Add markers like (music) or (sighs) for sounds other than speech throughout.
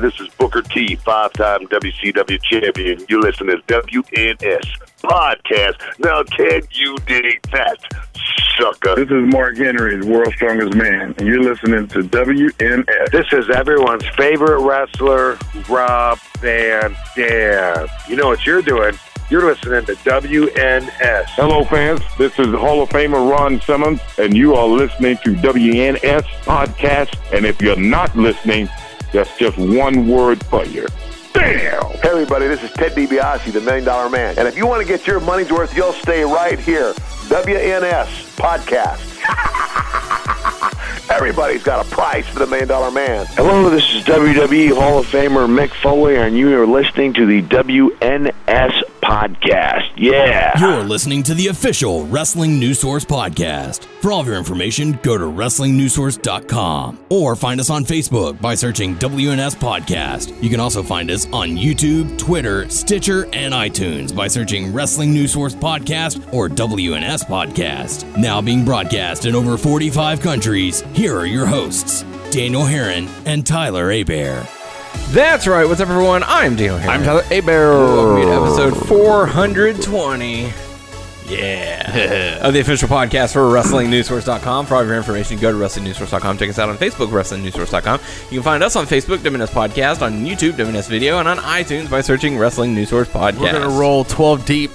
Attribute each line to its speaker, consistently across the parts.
Speaker 1: This is Booker T, five time WCW champion. You listen to WNS Podcast. Now, can you dig that, sucker?
Speaker 2: This is Mark Henry, the world's strongest man, and you're listening to WNS.
Speaker 1: This is everyone's favorite wrestler, Rob Van Dam. You know what you're doing? You're listening to WNS.
Speaker 2: Hello, fans. This is Hall of Famer Ron Simmons, and you are listening to WNS Podcast. And if you're not listening, that's just one word for you. Damn!
Speaker 1: Hey, everybody, this is Ted DiBiase, the Million Dollar Man. And if you want to get your money's worth, you'll stay right here. WNS Podcast. (laughs) Everybody's got a price for the Million Dollar Man. Hello, this is WWE Hall of Famer Mick Foley, and you are listening to the WNS Podcast. Yeah.
Speaker 3: You're listening to the official Wrestling News Source podcast. For all of your information, go to WrestlingNewsSource.com or find us on Facebook by searching WNS Podcast. You can also find us on YouTube, Twitter, Stitcher, and iTunes by searching Wrestling News Source Podcast or WNS Podcast. Now being broadcast in over 45 countries, here are your hosts, Daniel Herron and Tyler Abear.
Speaker 4: That's right. What's up, everyone? I'm Daniel.
Speaker 5: I'm Tyler Abear.
Speaker 4: Welcome to episode 420. Yeah. (laughs) of the official podcast for WrestlingNewsSource.com. For all your information, go to WrestlingNewsSource.com. Check us out on Facebook, WrestlingNewsSource.com. You can find us on Facebook, WNS Podcast, on YouTube, WNS Video, and on iTunes by searching Wrestling News Source Podcast.
Speaker 5: We're gonna roll 12 deep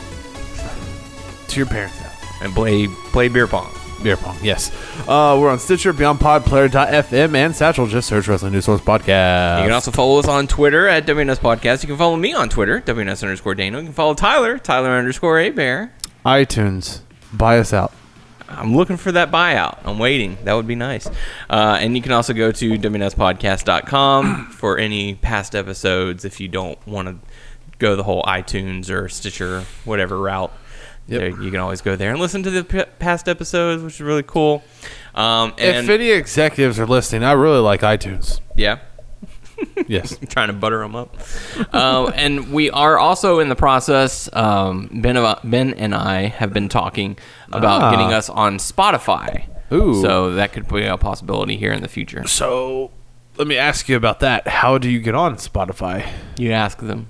Speaker 5: to your parents' house.
Speaker 4: and play play beer pong.
Speaker 5: Beer pong, yes. Uh, we're on Stitcher, Beyond Pod, Player.fm, and Satchel. Just search Wrestling News Source Podcast.
Speaker 4: You can also follow us on Twitter at WNS Podcast. You can follow me on Twitter, WNS underscore Daniel. You can follow Tyler, Tyler underscore A Bear.
Speaker 5: iTunes, buy us out.
Speaker 4: I'm looking for that buyout. I'm waiting. That would be nice. Uh, and you can also go to WNSPodcast.com (coughs) for any past episodes if you don't want to go the whole iTunes or Stitcher, whatever route.
Speaker 5: Yep.
Speaker 4: There, you can always go there and listen to the p- past episodes, which is really cool. Um, and
Speaker 5: if any executives are listening, I really like iTunes.
Speaker 4: yeah, (laughs) (laughs)
Speaker 5: Yes.
Speaker 4: trying to butter them up. um, and we are also in the process. Um, ben, ben and I have been talking about
Speaker 5: Ah.
Speaker 4: getting us on Spotify.
Speaker 5: Ooh.
Speaker 4: So that could be a possibility here in the future.
Speaker 5: So, let me ask you about that. How do you get on Spotify?
Speaker 4: You ask them.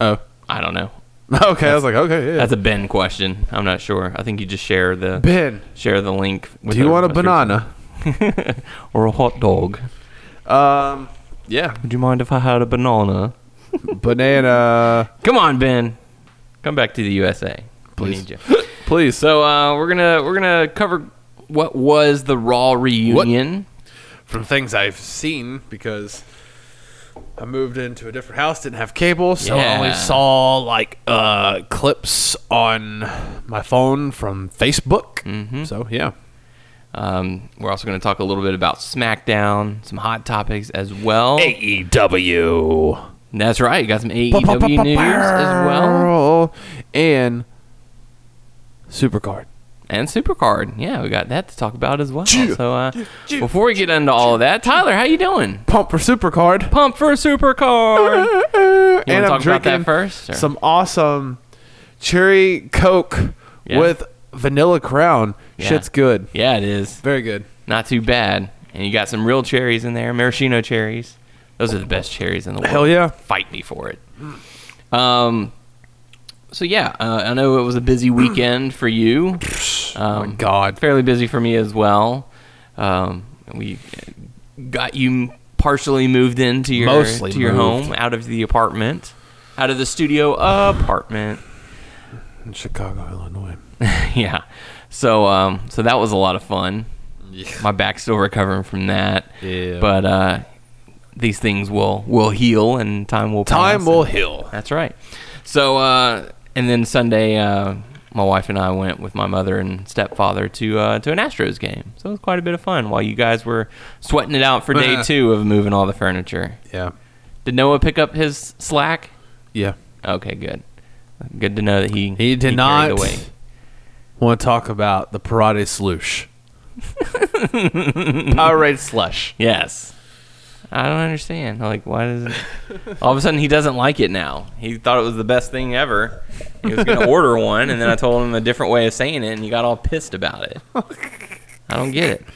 Speaker 4: Oh, I don't know. (laughs)
Speaker 5: Okay, I was like, okay, yeah.
Speaker 4: That's a Ben question. I'm not sure. I think you just share the
Speaker 5: Ben,
Speaker 4: share the link. With
Speaker 5: do you want a banana? (laughs)
Speaker 4: or a hot dog?
Speaker 5: Um, yeah,
Speaker 4: Would you mind if I had a banana? (laughs)
Speaker 5: banana.
Speaker 4: Come on, Ben. Come back to the USA. We
Speaker 5: Please.
Speaker 4: need you.
Speaker 5: Please.
Speaker 4: So uh, we're gonna we're gonna cover what was the Raw reunion.
Speaker 5: from things I've seen because I moved into a different house, didn't have cable, so I only
Speaker 4: Yeah.
Speaker 5: saw like uh, clips on my phone from Facebook.
Speaker 4: Mm-hmm.
Speaker 5: So yeah,
Speaker 4: Um, we're also gonna talk a little bit about SmackDown, some hot topics as well.
Speaker 5: AEW
Speaker 4: That's right. You got some AEW news as well,
Speaker 5: and Supercard.
Speaker 4: And Supercard. Yeah, we got that to talk about as well. So uh, before we get into all of that, Tyler, how you doing?
Speaker 5: Pump for Supercard.
Speaker 4: Pump for Supercard. (laughs) You
Speaker 5: and I'm
Speaker 4: talk about
Speaker 5: drinking
Speaker 4: that first? or-
Speaker 5: some awesome cherry Coke
Speaker 4: Yeah.
Speaker 5: with vanilla crown.
Speaker 4: Yeah.
Speaker 5: Shit's good.
Speaker 4: Yeah, it is.
Speaker 5: Very good.
Speaker 4: Not too bad. And you got some real cherries in there, maraschino cherries. Those are the best cherries in the world.
Speaker 5: Hell yeah.
Speaker 4: Fight me for it. Um. So yeah, uh, I know it was a busy (clears throat) weekend for you.
Speaker 5: Oh my
Speaker 4: Um,
Speaker 5: God.
Speaker 4: fairly busy for me as well. Um, we got you partially moved into your
Speaker 5: Mostly
Speaker 4: to your
Speaker 5: moved.
Speaker 4: home, out of the apartment, out of the studio apartment.
Speaker 5: In Chicago, Illinois. (laughs)
Speaker 4: yeah. So um, so that was a lot of fun. My back's still recovering from that.
Speaker 5: Yeah.
Speaker 4: But uh, these things will will heal and time will pass.
Speaker 5: Time will
Speaker 4: and-
Speaker 5: heal.
Speaker 4: That's right. So uh, and then Sunday, uh, my wife and I went with my mother and stepfather to uh, to an Astros game. So it was quite a bit of fun while you guys were sweating it out for day (laughs) two of moving all the furniture.
Speaker 5: Yeah.
Speaker 4: Did Noah pick up his slack?
Speaker 5: Yeah.
Speaker 4: Okay, good. Good to know that he
Speaker 5: He did
Speaker 4: carried
Speaker 5: not want to talk about the Parade Slush. (laughs) Powerade Slush.
Speaker 4: Yes. I don't understand. Like, why does it... (laughs) all of a sudden he doesn't like it now? He thought it was the best thing ever. He was going (laughs) to order one, and then I told him a different way of saying it, and he got all pissed about it. I don't get it.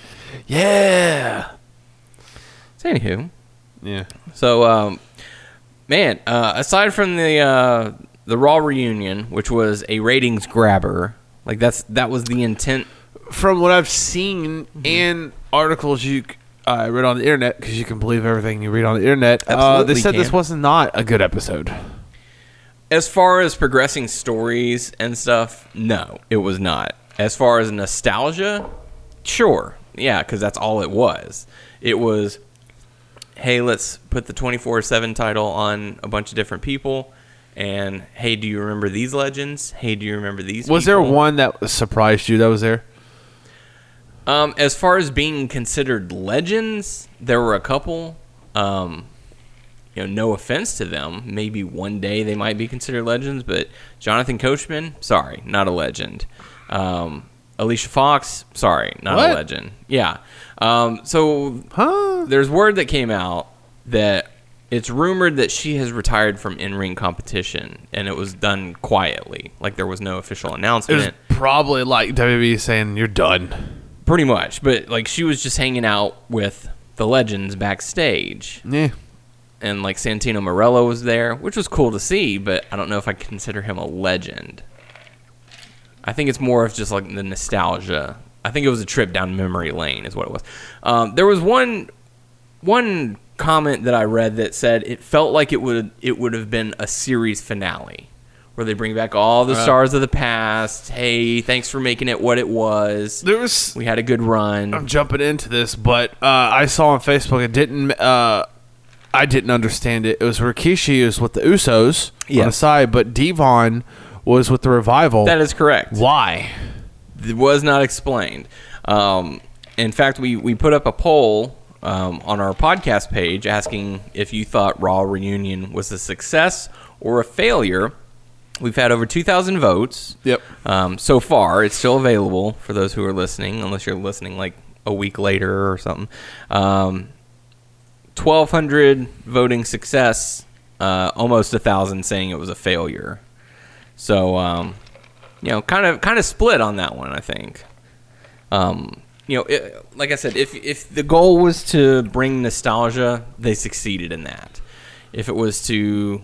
Speaker 5: Yeah.
Speaker 4: So, anywho,
Speaker 5: Yeah.
Speaker 4: So, um, man, uh, aside from the uh, the Raw reunion, which was a ratings grabber, like that's that was the intent.
Speaker 5: From what I've seen in articles you uh, read on the internet, because you can believe everything you read on the internet, uh,
Speaker 4: Absolutely
Speaker 5: they said this
Speaker 4: can.
Speaker 5: was not a good episode.
Speaker 4: As far as progressing stories and stuff, no, it was not. As far as nostalgia, sure, yeah, because that's all it was. It was, hey, let's put the twenty four seven title on a bunch of different people. And hey, do you remember these legends? Hey, do you remember these?
Speaker 5: Was there
Speaker 4: people?
Speaker 5: one that surprised you that was there?
Speaker 4: Um, as far as being considered legends, there were a couple. Um, you know, no offense to them. Maybe one day they might be considered legends, but Jonathan Coachman, sorry, not a legend. Um, Alicia Fox, sorry, not
Speaker 5: What?
Speaker 4: a legend. Yeah. Um, so
Speaker 5: Huh?
Speaker 4: there's word that came out that it's rumored that she has retired from in-ring competition, and it was done quietly, like there was no official announcement.
Speaker 5: It was probably like WWE saying you're done.
Speaker 4: Pretty much, but like she was just hanging out with the legends backstage,
Speaker 5: Yeah.
Speaker 4: and like Santino Marella was there, which was cool to see. But I don't know if I consider him a legend. I think it's more of just like the nostalgia. I think it was a trip down memory lane, is what it was. Um, there was one one comment that I read that said it felt like it would it would have been a series finale where they bring back all the stars of the past. Hey, thanks for making it what it was.
Speaker 5: There was
Speaker 4: We had a good run.
Speaker 5: I'm jumping into this, but uh, I saw on Facebook it didn't. Uh, I didn't understand it. It was Rikishi is with the Usos on the side, but D-Von was with the Revival.
Speaker 4: That is correct.
Speaker 5: Why?
Speaker 4: It was not explained. Um, in fact, we, we put up a poll um, on our podcast page asking if you thought Raw Reunion was a success or a failure. We've had over 2,000 votes.
Speaker 5: Yep.
Speaker 4: Um, so far, it's still available for those who are listening, unless you're listening like a week later or something. Um, 1,200 voting success, uh, almost a thousand saying it was a failure. So, um, you know, kind of kind of split on that one. I think. Um, you know, it, like I said, if if the goal was to bring nostalgia, they succeeded in that. If it was to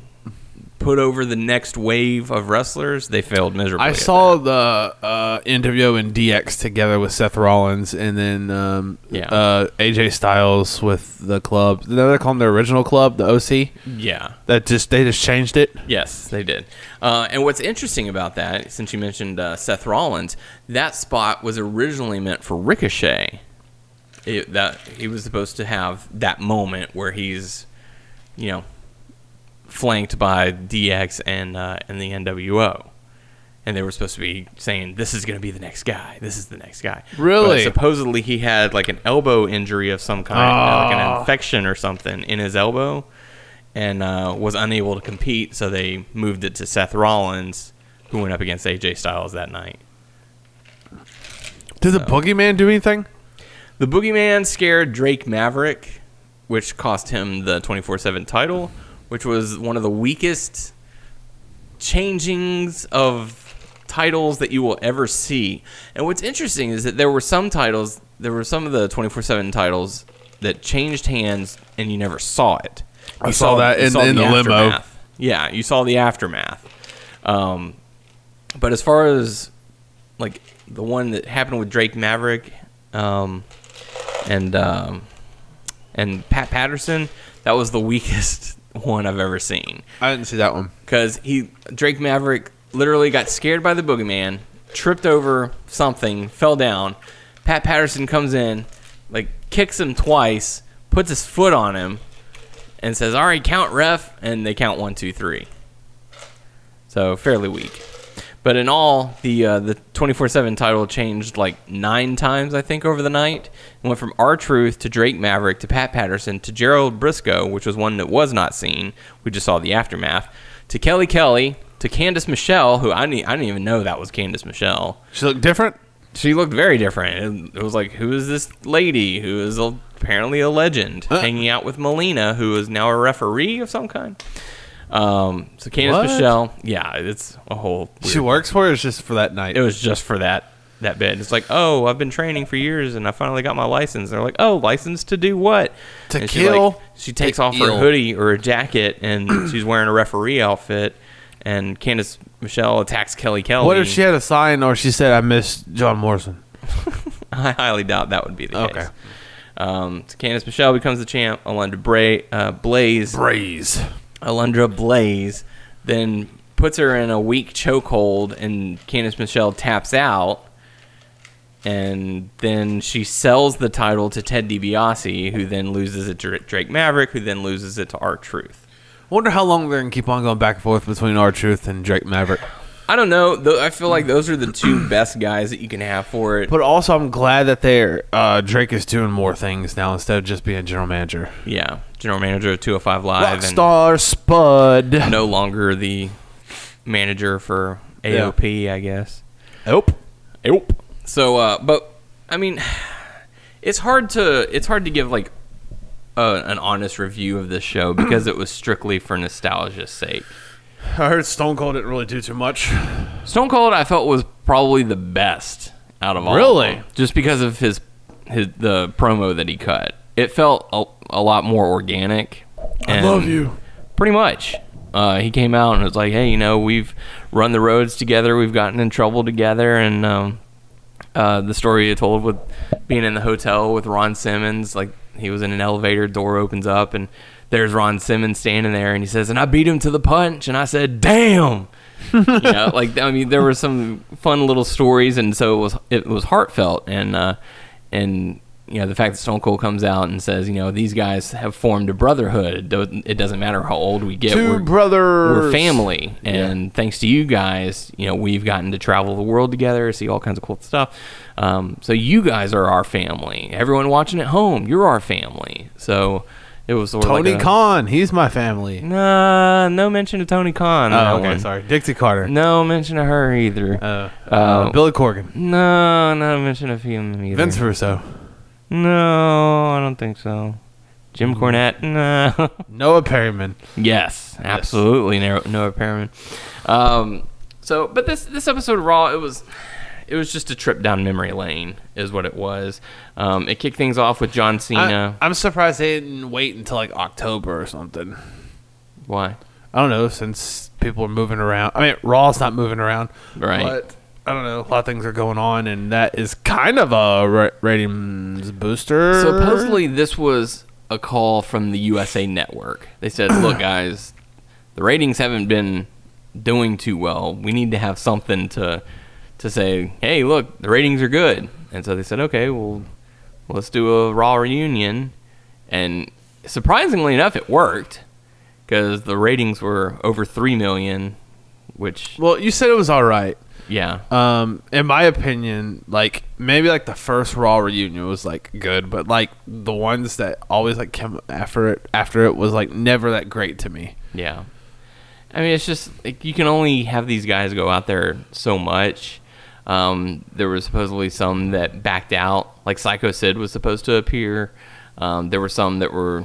Speaker 4: put over the next wave of wrestlers, they failed miserably.
Speaker 5: I saw the uh, interview in DX together with Seth Rollins, and then um,
Speaker 4: Yeah.
Speaker 5: uh, AJ Styles with the club. No, they call them the original club, the OC.
Speaker 4: Yeah.
Speaker 5: That just they just changed it.
Speaker 4: Yes, they did. Uh, and what's interesting about that, since you mentioned uh, Seth Rollins, that spot was originally meant for Ricochet. It, that he was supposed to have that moment where he's, you know, flanked by DX and uh, and the NWO, and they were supposed to be saying, "This is going to be the next guy. This is the next guy."
Speaker 5: Really?
Speaker 4: But supposedly he had like an elbow injury of some kind, like
Speaker 5: Oh.
Speaker 4: an infection or something in his elbow and uh, was unable to compete, so they moved it to Seth Rollins, who went up against AJ Styles that night.
Speaker 5: Did the Boogeyman do anything?
Speaker 4: The Boogeyman scared Drake Maverick, which cost him the 24 7 title, which was one of the weakest changings of titles that you will ever see. And what's interesting is that there were some titles, there were some of the 24 7 titles that changed hands and you never saw it.
Speaker 5: I
Speaker 4: You
Speaker 5: saw that
Speaker 4: you
Speaker 5: in- in the limo.
Speaker 4: aftermath. Yeah, you saw the aftermath. Um, but as far as like the one that happened with Drake Maverick um, and um, and Pat Patterson, that was the (laughs) weakest one I've ever seen
Speaker 5: I didn't see that one.
Speaker 4: because he Drake Maverick literally got scared by the boogeyman, tripped over something, fell down. Pat Patterson comes in, like kicks him twice, puts his foot on him, and says, "All right, count ref," and they count one, two, three. So fairly weak. But in all, the uh, the 24/7 title changed like nine times, I think, over the night. It went from R Truth to Drake Maverick to Pat Patterson to Gerald Brisco, which was one that was not seen. We just saw the aftermath. To Kelly Kelly to Candice Michelle, who I didn't, I didn't even know that was Candice Michelle.
Speaker 5: She looked different.
Speaker 4: She looked very different. It, was like, who is this lady who is a, apparently a legend,
Speaker 5: Uh.
Speaker 4: hanging out with Melina, who is now a referee of some kind? Um, so Candice
Speaker 5: What?
Speaker 4: Michelle, yeah, it's a whole.
Speaker 5: She works for it. Or it's just for that night.
Speaker 4: It was just for that that bit. It's like, oh, I've been training for years and I finally got my license. They're like, oh, license to do what?
Speaker 5: To
Speaker 4: And she's like-
Speaker 5: kill,
Speaker 4: she takes
Speaker 5: to
Speaker 4: off her
Speaker 5: ill.
Speaker 4: hoodie or a jacket and (clears throat) she's wearing a referee outfit. And Candice Michelle attacks Kelly Kelly.
Speaker 5: What if she had a sign or she said, "I miss John Morrison"? (laughs)
Speaker 4: I highly doubt that would be the
Speaker 5: Okay.
Speaker 4: case. Um, so Candice Michelle becomes the champ. Alundra Bra- uh, Blaze,
Speaker 5: Braze.
Speaker 4: Alundra Blaze, then puts her in a weak chokehold, and Candice Michelle taps out. And then she sells the title to Ted DiBiase, who then loses it to Drake Maverick, who then loses it to R Truth.
Speaker 5: I Wonder how long they're gonna keep on going back and forth between R Truth and Drake Maverick.
Speaker 4: I don't know. I feel like those are the two (clears throat) best guys that you can have for it.
Speaker 5: But also, I'm glad that they're uh, Drake is doing more things now instead of just being general manager.
Speaker 4: Yeah, general manager of 205 Live. and-
Speaker 5: Rockstar Spud.
Speaker 4: no longer the manager for AOP, I guess.
Speaker 5: Nope.
Speaker 4: Nope. So, uh, but I mean, it's hard to it's hard to give like uh, an honest review of this show because it was strictly for nostalgia's sake.
Speaker 5: I heard Stone Cold didn't really do too much.
Speaker 4: Stone Cold, I felt was probably the best out of all. of
Speaker 5: Really?
Speaker 4: them, just because of his his the promo that he cut. It felt a, a lot more organic. and- Pretty much. Uh, he came out and was like, "Hey, you know, we've run the roads together. We've gotten in trouble together." And um, uh, the story he told with being in the hotel with Ron Simmons, like he was in an elevator, door opens up, and there's Ron Simmons standing there, and he says, "And I beat him to the punch." And I said, "Damn." (laughs) you know, like I mean, there were some fun little stories, and so it was it was heartfelt, and uh, and you know the fact that Stone Cold comes out and says, you know, these guys have formed a brotherhood. It doesn't, matter how old we get,
Speaker 5: 2
Speaker 4: we're,
Speaker 5: brothers.
Speaker 4: we're family, and thanks to you guys, you know, we've gotten to travel the world together, see all kinds of cool stuff. Um, so you guys are our family. Everyone watching at home, you're our family. So it was sort
Speaker 5: Tony
Speaker 4: like a-
Speaker 5: Khan. He's my family.
Speaker 4: Nah, no mention of Tony Khan. in
Speaker 5: Oh, okay.
Speaker 4: one.
Speaker 5: Sorry. Dixie Carter.
Speaker 4: No mention of her either.
Speaker 5: Uh,
Speaker 4: Uh,
Speaker 5: uh, Billy Corgan.
Speaker 4: no, no mention of him either.
Speaker 5: Vince Russo.
Speaker 4: No, I don't think so. Jim Cornette. No. (laughs)
Speaker 5: Noah Perryman.
Speaker 4: yes, absolutely. No, Noah Perriman. Um. So, but this this episode of Raw, it was. It was just a trip down memory lane, is what it was. Um, it kicked things off with John Cena.
Speaker 5: I, am surprised they didn't wait until like October or something.
Speaker 4: Why?
Speaker 5: I don't know, since people are moving around. I mean, Raw's not moving around.
Speaker 4: Right.
Speaker 5: But I don't know. A lot of things are going on, and that is kind of a ra- ratings booster.
Speaker 4: Supposedly, this was a call from the USA Network. They said, "Look, (clears throat) guys, the ratings haven't been doing too well. We need to have something to to say, hey, look, the ratings are good." And so they said, "Okay, well, let's do a Raw reunion." And surprisingly enough, it worked because the ratings were over three million, which
Speaker 5: Well, you said it was all right.
Speaker 4: yeah,
Speaker 5: Um, in my opinion, like maybe like the first Raw reunion was like good, but like the ones that always like came after it after it was like never that great to me.
Speaker 4: Yeah. I mean, it's just like you can only have these guys go out there so much. Um, there were supposedly some that backed out, like Psycho Sid was supposed to appear. Um, there were some that were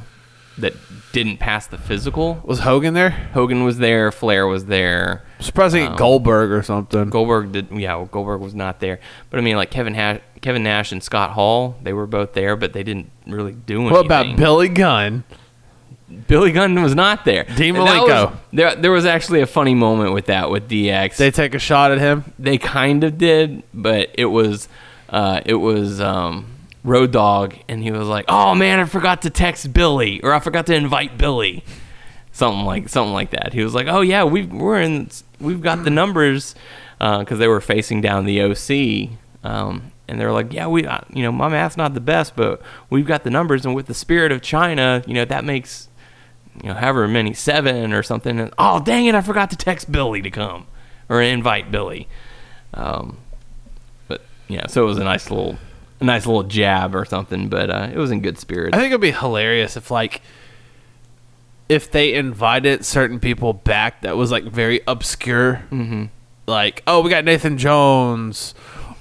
Speaker 4: that didn't pass the physical.
Speaker 5: Was Hogan there?
Speaker 4: Hogan was there, Flair was there,
Speaker 5: I'm surprised they Goldberg or something.
Speaker 4: Goldberg did. Yeah, well, Goldberg was not there. But I mean, like Kevin ha- Kevin Nash and Scott Hall, they were both there, but they didn't really do anything.
Speaker 5: what about Billy Gunn?
Speaker 4: Billy Gunn was not there.
Speaker 5: Dean
Speaker 4: And that
Speaker 5: Malenko.
Speaker 4: was- There, there was actually a funny moment with that with DX.
Speaker 5: They take a shot at him.
Speaker 4: they kind of did, but it was uh, it was um, Road Dog, and he was like, "Oh man, I forgot to text Billy, or I forgot to invite Billy." Something like something like that. He was like, "Oh yeah, we've we're in, we've got the numbers," because they were facing down the OC, um, and they were like, "Yeah, we, uh, you know, my math's not the best, but we've got the numbers, and with the spirit of Chyna, you know, that makes." You know, however many seven or something. And, oh, dang it! I forgot to text Billy to come or invite Billy. Um, but yeah, so it was a nice little, a nice little jab or something. But uh, it was in good spirits.
Speaker 5: I think it'd be hilarious if like if they invited certain people back that was like very obscure. Mm-hmm. Like, oh, we got Nathan Jones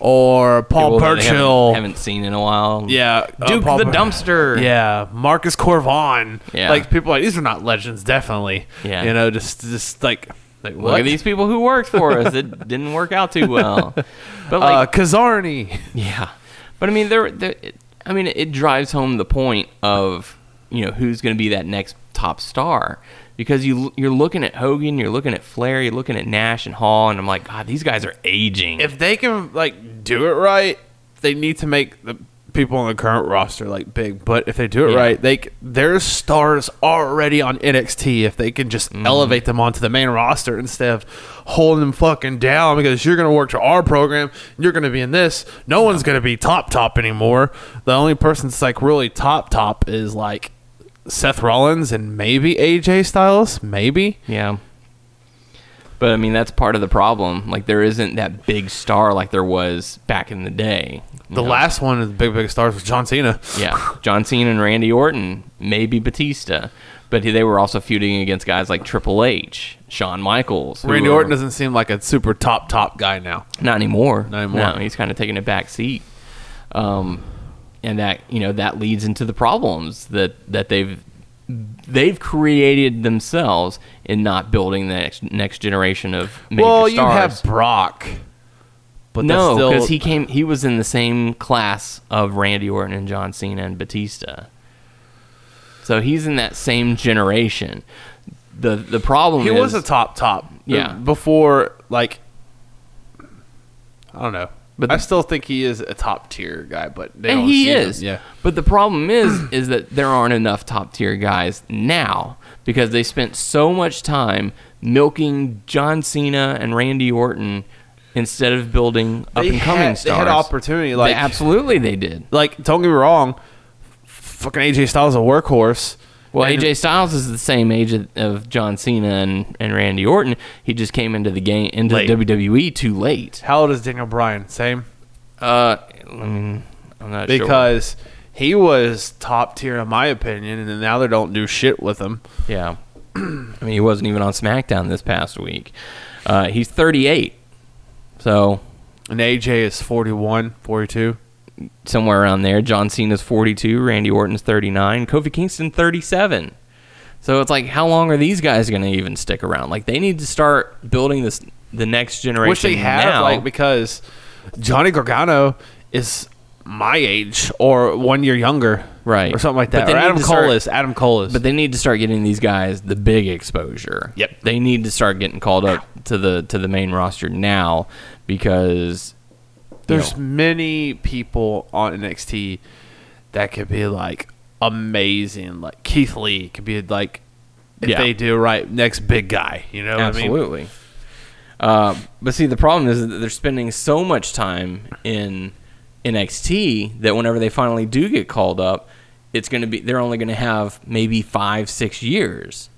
Speaker 5: or Paul
Speaker 4: People that they
Speaker 5: Burchill.
Speaker 4: haven't, haven't seen in a while.
Speaker 5: yeah, uh,
Speaker 4: Duke
Speaker 5: Paul
Speaker 4: the
Speaker 5: Bur-
Speaker 4: Dumpster.
Speaker 5: Yeah, Marcus Corvon.
Speaker 4: Yeah.
Speaker 5: like people like these are not legends, definitely.
Speaker 4: Yeah.
Speaker 5: you know, just just like Like,
Speaker 4: look
Speaker 5: what?
Speaker 4: at these people who worked for us. It (laughs) didn't work out too well. (laughs) But
Speaker 5: uh,
Speaker 4: like,
Speaker 5: Kazarian.
Speaker 4: yeah. But I mean, there, there it, I mean, it drives home the point of you know who's going to be that next top star because you you're looking at Hogan, you're looking at Flair, you're looking at Nash and Hall, and I'm like, God, these guys are aging.
Speaker 5: If they can like do it right, they need to make the people on the current roster like big. But if they do it
Speaker 4: Yeah.
Speaker 5: right, they their stars already on NXT. If they can just
Speaker 4: Mm-hmm.
Speaker 5: elevate them onto the main roster instead of holding them fucking down because you're gonna work to our program, you're gonna be in this. No one's gonna be top top anymore. The only person that's like really top top is like Seth Rollins and maybe AJ Styles, maybe.
Speaker 4: Yeah. But I mean, that's part of the problem. Like, there isn't that big star like there was back in the day.
Speaker 5: The
Speaker 4: know?
Speaker 5: last one of the big big stars was John Cena.
Speaker 4: yeah, John Cena and Randy Orton, maybe Batista, but they were also feuding against guys like Triple H, Shawn Michaels.
Speaker 5: Randy Orton doesn't seem like a super top top guy now.
Speaker 4: Not anymore.
Speaker 5: Not anymore.
Speaker 4: No, he's kind of taking a back seat. Um, and that you know that leads into the problems that that they've they've created themselves in not building the next next generation of major
Speaker 5: well, you have Brock, but
Speaker 4: no, because he came. He was in the same class of Randy Orton and John Cena and Batista. So he's in that same generation. the The problem
Speaker 5: he
Speaker 4: is
Speaker 5: was a top top.
Speaker 4: Yeah.
Speaker 5: before like I don't know,
Speaker 4: But
Speaker 5: but I still think he is a top tier guy. But they
Speaker 4: and
Speaker 5: don't
Speaker 4: he
Speaker 5: see him.
Speaker 4: is.
Speaker 5: Yeah,
Speaker 4: But the problem is, (coughs) is that there aren't enough top tier guys now because they spent so much time milking John Cena and Randy Orton instead of building up and coming
Speaker 5: had- they
Speaker 4: stars.
Speaker 5: had opportunity, like-
Speaker 4: They- absolutely, they did.
Speaker 5: like don't get me wrong, fucking AJ Styles is a workhorse.
Speaker 4: Well,
Speaker 5: And-
Speaker 4: AJ Styles is the same age of, of John Cena and, and Randy Orton. He just came into the game into
Speaker 5: Late.
Speaker 4: WWE too late.
Speaker 5: How old is Daniel Bryan? Same
Speaker 4: Uh, I mean, I'm not sure.
Speaker 5: because he was top tier in my opinion, and then now they don't do shit with him.
Speaker 4: Yeah. (clears throat) I mean, he wasn't even on SmackDown this past week. Uh, he's 38. So,
Speaker 5: And AJ is 41, 42.
Speaker 4: Somewhere around there. John Cena's 42. Randy Orton's 39. Kofi Kingston, 37. So, it's like, how long are these guys going to even stick around? Like, they need to start building this the next generation
Speaker 5: which they have
Speaker 4: now.
Speaker 5: like because Johnny Gargano is my age or one year younger,
Speaker 4: Right.
Speaker 5: or something like that. Or Adam Cole
Speaker 4: start-
Speaker 5: is Adam Cole is.
Speaker 4: But they need to start getting these guys the big exposure.
Speaker 5: Yep.
Speaker 4: They need to start getting called up to the to the main roster now because
Speaker 5: there's many people on NXT that could be like amazing. Like Keith Lee could be like if
Speaker 4: Yeah.
Speaker 5: they do right, next big guy. You know what I mean?
Speaker 4: absolutely. Uh, but see, the problem is that they're spending so much time in NXT that whenever they finally do get called up, it's going to be they're only going to have maybe five, six years.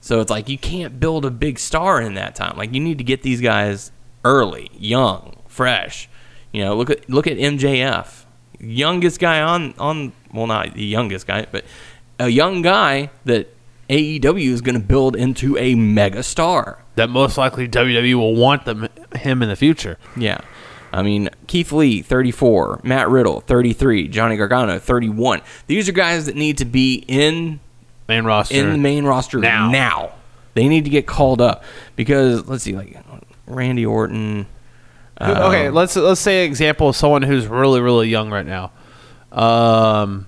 Speaker 4: So it's like you can't build a big star in that time. Like you need to get these guys early, young, fresh. You know, look at look at MJF, youngest guy on on well not the youngest guy, but a young guy that AEW is going to build into a mega star.
Speaker 5: That most likely WWE will want them him in the future.
Speaker 4: Yeah. I mean, Keith Lee, 34, Matt Riddle, 33, Johnny Gargano, 31. These are guys that need to be in
Speaker 5: Main roster.
Speaker 4: in the main roster
Speaker 5: Now.
Speaker 4: now. They need to get called up because let's see, like Randy Orton.
Speaker 5: Who- okay,
Speaker 4: um,
Speaker 5: let's let's say an example of someone who's really really young right now. Um,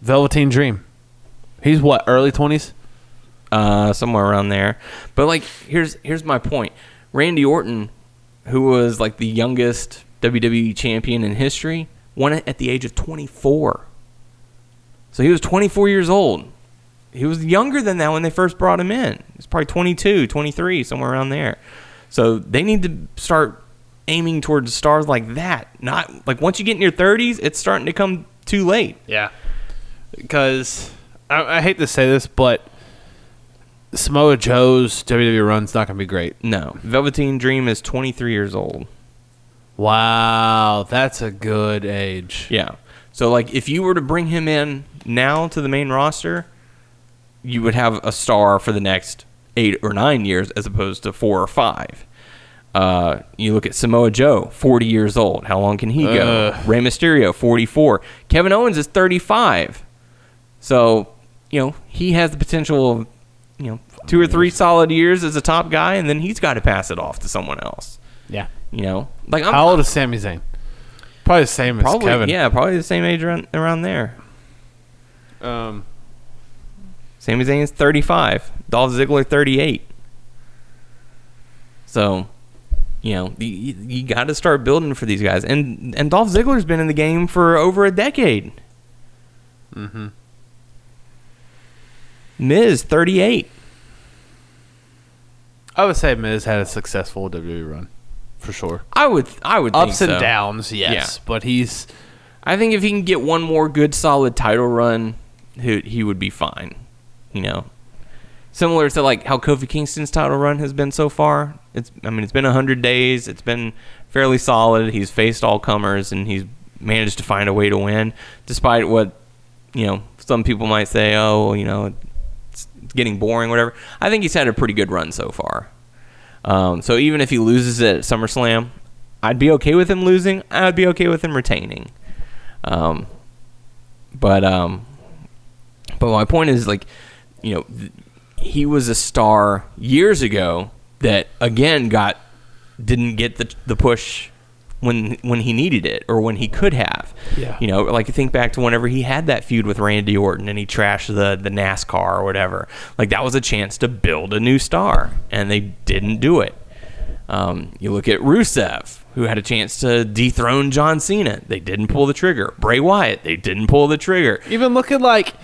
Speaker 5: Velveteen Dream. He's what early twenties.
Speaker 4: uh, somewhere around there. But like, here's here's my point. Randy Orton, who was like the youngest WWE champion in history, won it at the age of 24. So he was 24 years old. He was younger than that when they first brought him in. He was probably 22, 23, somewhere around there. So they need to start aiming towards stars like that. Not like once you get in your 30s, it's starting to come too late.
Speaker 5: Yeah, because I, I hate to say this, but Samoa Joe's WWE run's not gonna be great.
Speaker 4: No, Velveteen Dream is 23 years old.
Speaker 5: Wow, that's a good age.
Speaker 4: Yeah. So like if you were to bring him in now to the main roster, you would have a star for the next eight or nine years as opposed to four or five. Uh, you look at Samoa Joe, 40 years old. How long can he go?
Speaker 5: Ugh.
Speaker 4: Rey Mysterio, 44. Kevin Owens is 35. So, you know, he has the potential of you know two or three solid years as a top guy, and then he's got to pass it off to someone else.
Speaker 5: Yeah.
Speaker 4: You know, like I'm
Speaker 5: How old is Sami Zayn? Probably the same as Kevin.
Speaker 4: yeah, probably the same age around around there.
Speaker 5: Um,
Speaker 4: Sami Zayn is 35. Dolph Ziggler 38. So, you know, you, you got to start building for these guys. And and Dolph Ziggler's been in the game for over a decade. Mm-hmm. Miz 38.
Speaker 5: I would say Miz had a successful WWE run, for sure.
Speaker 4: I would I would
Speaker 5: Ups and
Speaker 4: so.
Speaker 5: downs, yes, but he's
Speaker 4: I think if he can get one more good solid title run, he he would be fine. You know, similar to like how Kofi Kingston's title run has been so far. It's I mean it's been hundred days. It's been fairly solid. He's faced all comers and he's managed to find a way to win, despite what you know some people might say. Oh, you know, it's getting boring, whatever. I think he's had a pretty good run so far. Um, so even if he loses at SummerSlam, I'd be okay with him losing. I'd be okay with him retaining. Um, but um, but my point is like, you know, th- he was a star years ago that again got didn't get the the push when when he needed it or when he could have.
Speaker 5: Yeah.
Speaker 4: You know, like you think back to whenever he had that feud with Randy Orton and he trashed the the NASCAR or whatever. Like that was a chance to build a new star, and they didn't do it. Um, you look at Rusev, who had a chance to dethrone John Cena. They didn't pull the trigger. Bray Wyatt, they didn't pull the trigger.
Speaker 5: even looking like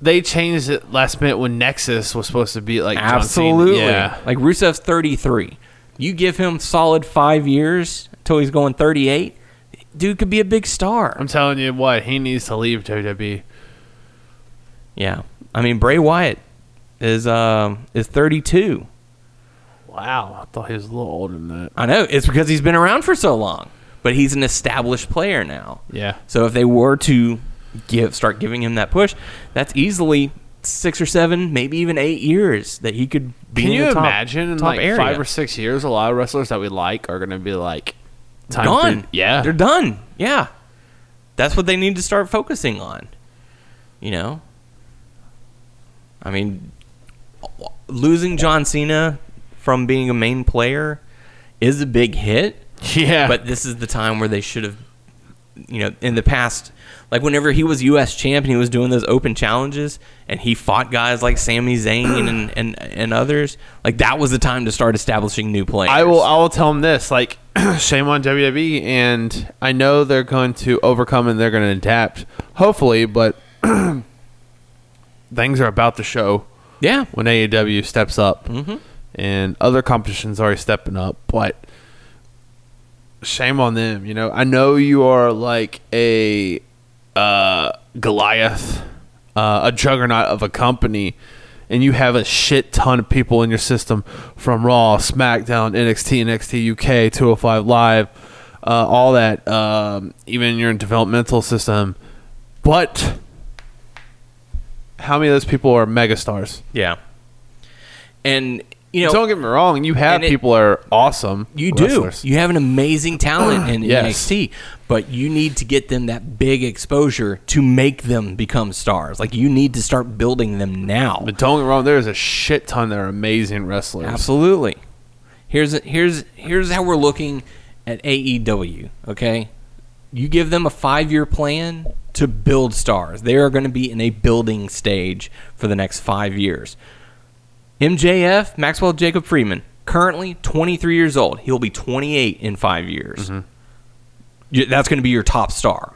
Speaker 5: they changed it last minute when Nexus was supposed to be like.
Speaker 4: Absolutely.
Speaker 5: Yeah.
Speaker 4: Like Rusev's 33. You give him solid five years until he's going 38. Dude could be a big star.
Speaker 5: I'm telling you what, he needs to leave WWE.
Speaker 4: Yeah. I mean, Bray Wyatt is um is 32.
Speaker 5: Wow, I thought he was a little older than that.
Speaker 4: I know it's because he's been around for so long, but he's an established player now.
Speaker 5: Yeah.
Speaker 4: So if they were to give start giving him that push, that's easily six or seven, maybe even eight years that he could be.
Speaker 5: Can you
Speaker 4: top,
Speaker 5: imagine in like
Speaker 4: area.
Speaker 5: five or six years, a lot of wrestlers that we like are going to be like time
Speaker 4: gone?
Speaker 5: For, yeah,
Speaker 4: they're done. Yeah, that's what they need to start focusing on. You know, I mean, losing John Cena from being a main player is a big hit. (laughs)
Speaker 5: yeah.
Speaker 4: but this is the time where they should have you know in the past like whenever he was US champ and he was doing those open challenges and he fought guys like Sami Zayn and, and and others like that was the time to start establishing new players
Speaker 5: I will. I will tell him this: like, (clears throat) shame on WWE, and I know they're going to overcome and they're going to adapt, hopefully. But (clears throat) things are about to show
Speaker 4: yeah
Speaker 5: when AEW steps up, mm-hmm. and other competitions are stepping up. But shame on them. You know, I know you are like a uh, Goliath, uh, a juggernaut of a company, and you have a shit ton of people in your system from Raw, SmackDown, NXT, NXT UK, 205 Live, uh, all that, um, even your developmental system. But how many of those people are megastars?
Speaker 4: yeah and you know
Speaker 5: Don't get me wrong, you have
Speaker 4: it-
Speaker 5: people that are awesome.
Speaker 4: You do. You have an amazing talent (clears throat) in
Speaker 5: Yes.
Speaker 4: NXT, but you need to get them that big exposure to make them become stars. Like you need to start building them now.
Speaker 5: But don't get me wrong, there's a shit ton that are amazing wrestlers.
Speaker 4: Absolutely. Here's here's here's how we're looking at AEW. Okay, you give them a five year plan to build stars. They are going to be in a building stage for the next five years. MJF Maxwell Jacob Freeman currently 23 years old. He'll be 28 in five years. You- That's going to be your top star.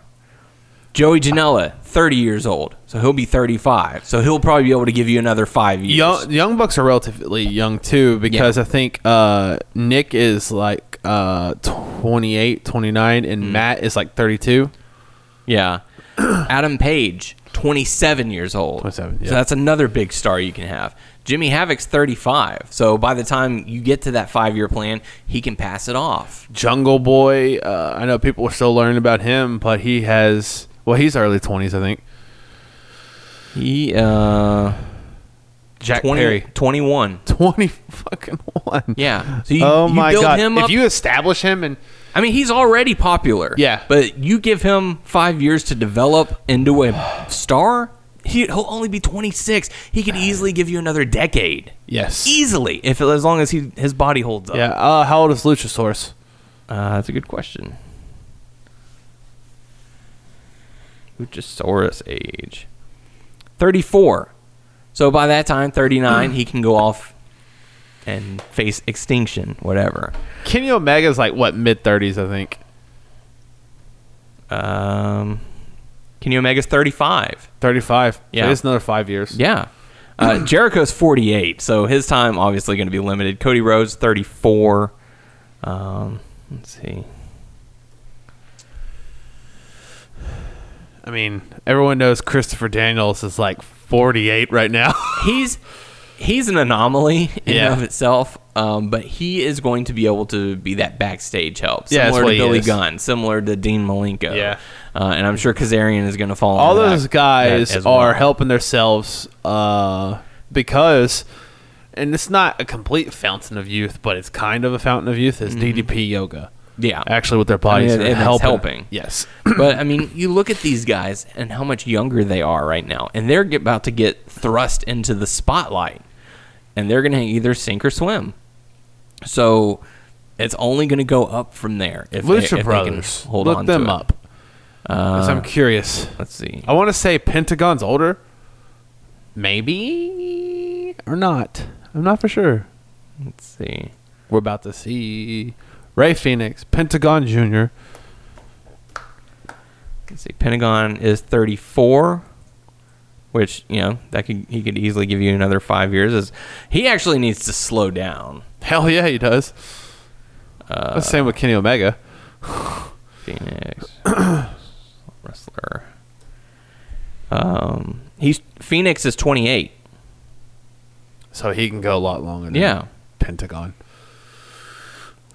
Speaker 4: Joey Janela, 30 years old, so he'll be 35. So he'll probably be able to give you another five years.
Speaker 5: Young, young Bucks are relatively young too because I think uh, Nick is like uh, 28, 29, and
Speaker 4: Mm.
Speaker 5: Matt is like 32.
Speaker 4: Yeah. (clears throat) Adam Page, 27 years old.
Speaker 5: 27, yeah.
Speaker 4: So that's another big star you can have. Jimmy Havoc's 35. So by the time you get to that five year plan, he can pass it off.
Speaker 5: Jungle Boy, uh, I know people are still learning about him, but he has, well, he's early 20s, I think.
Speaker 4: He, uh,
Speaker 5: Jack
Speaker 4: 20,
Speaker 5: Perry.
Speaker 4: 21. (laughs)
Speaker 5: 20 fucking one.
Speaker 4: Yeah. So you,
Speaker 5: oh
Speaker 4: you
Speaker 5: my
Speaker 4: build
Speaker 5: god!
Speaker 4: him
Speaker 5: if you establish him and
Speaker 4: I mean, he's already popular.
Speaker 5: Yeah.
Speaker 4: But you give him five years to develop into a star, he, he'll only be 26. He could easily give you another decade.
Speaker 5: Yes.
Speaker 4: Easily, if as long as he his body holds up.
Speaker 5: Yeah. Uh, how old is Luchasaurus?
Speaker 4: Uh, that's a good question. Luchasaurus age 34. So by that time, 39, he can go off and face extinction, whatever.
Speaker 5: Kenny Omega's like what mid thirties, I think.
Speaker 4: Um, Kenny Omega's 35.
Speaker 5: Thirty five.
Speaker 4: Yeah.
Speaker 5: So it's another five years.
Speaker 4: Yeah. Uh, (clears throat) Jericho's 48, so his time obviously going to be limited. Cody Rhodes 34. Um, let's see.
Speaker 5: I mean, everyone knows Christopher Daniels is like forty eight right now. (laughs)
Speaker 4: He's he's an anomaly in
Speaker 5: Yeah.
Speaker 4: and of itself, um, but he is going to be able to be that backstage help, similar
Speaker 5: what
Speaker 4: to Billy. Gunn, similar to Dean Malenko.
Speaker 5: Yeah.
Speaker 4: Uh, and I'm sure Kazarian is going to fall.
Speaker 5: All those
Speaker 4: that-
Speaker 5: guys
Speaker 4: that as
Speaker 5: are
Speaker 4: well.
Speaker 5: helping themselves uh, because, and it's not a complete fountain of youth, but it's kind of a fountain of youth. Is DDP yoga
Speaker 4: Yeah,
Speaker 5: actually with their bodies
Speaker 4: Mm-hmm. I mean, it's
Speaker 5: helping.
Speaker 4: helping.
Speaker 5: Yes. (clears throat)
Speaker 4: but I mean, you look at these guys and how much younger they are right now, and they're about to get thrust into the spotlight, and they're going to either sink or swim. So it's only going to go up from there. If they, if
Speaker 5: Lucha
Speaker 4: they
Speaker 5: Brothers.
Speaker 4: can hold
Speaker 5: Look
Speaker 4: on
Speaker 5: them
Speaker 4: to it.
Speaker 5: up.
Speaker 4: Uh,
Speaker 5: I'm curious.
Speaker 4: let's see.
Speaker 5: I want to say Pentagon's older. Maybe or not. I'm not for sure.
Speaker 4: Let's see.
Speaker 5: We're about to see Rey Fenix, Pentagon Jr.
Speaker 4: Let's see. Pentagon is 34, which you know that could he could easily give you another five years. Is he actually needs to slow down?
Speaker 5: Hell yeah, he does.
Speaker 4: Uh,
Speaker 5: the same with Kenny Omega.
Speaker 4: Phoenix (clears throat) (clears throat) wrestler. Um, he's Fenix is 28.
Speaker 5: So he can go a lot longer than
Speaker 4: Yeah.
Speaker 5: Pentagon.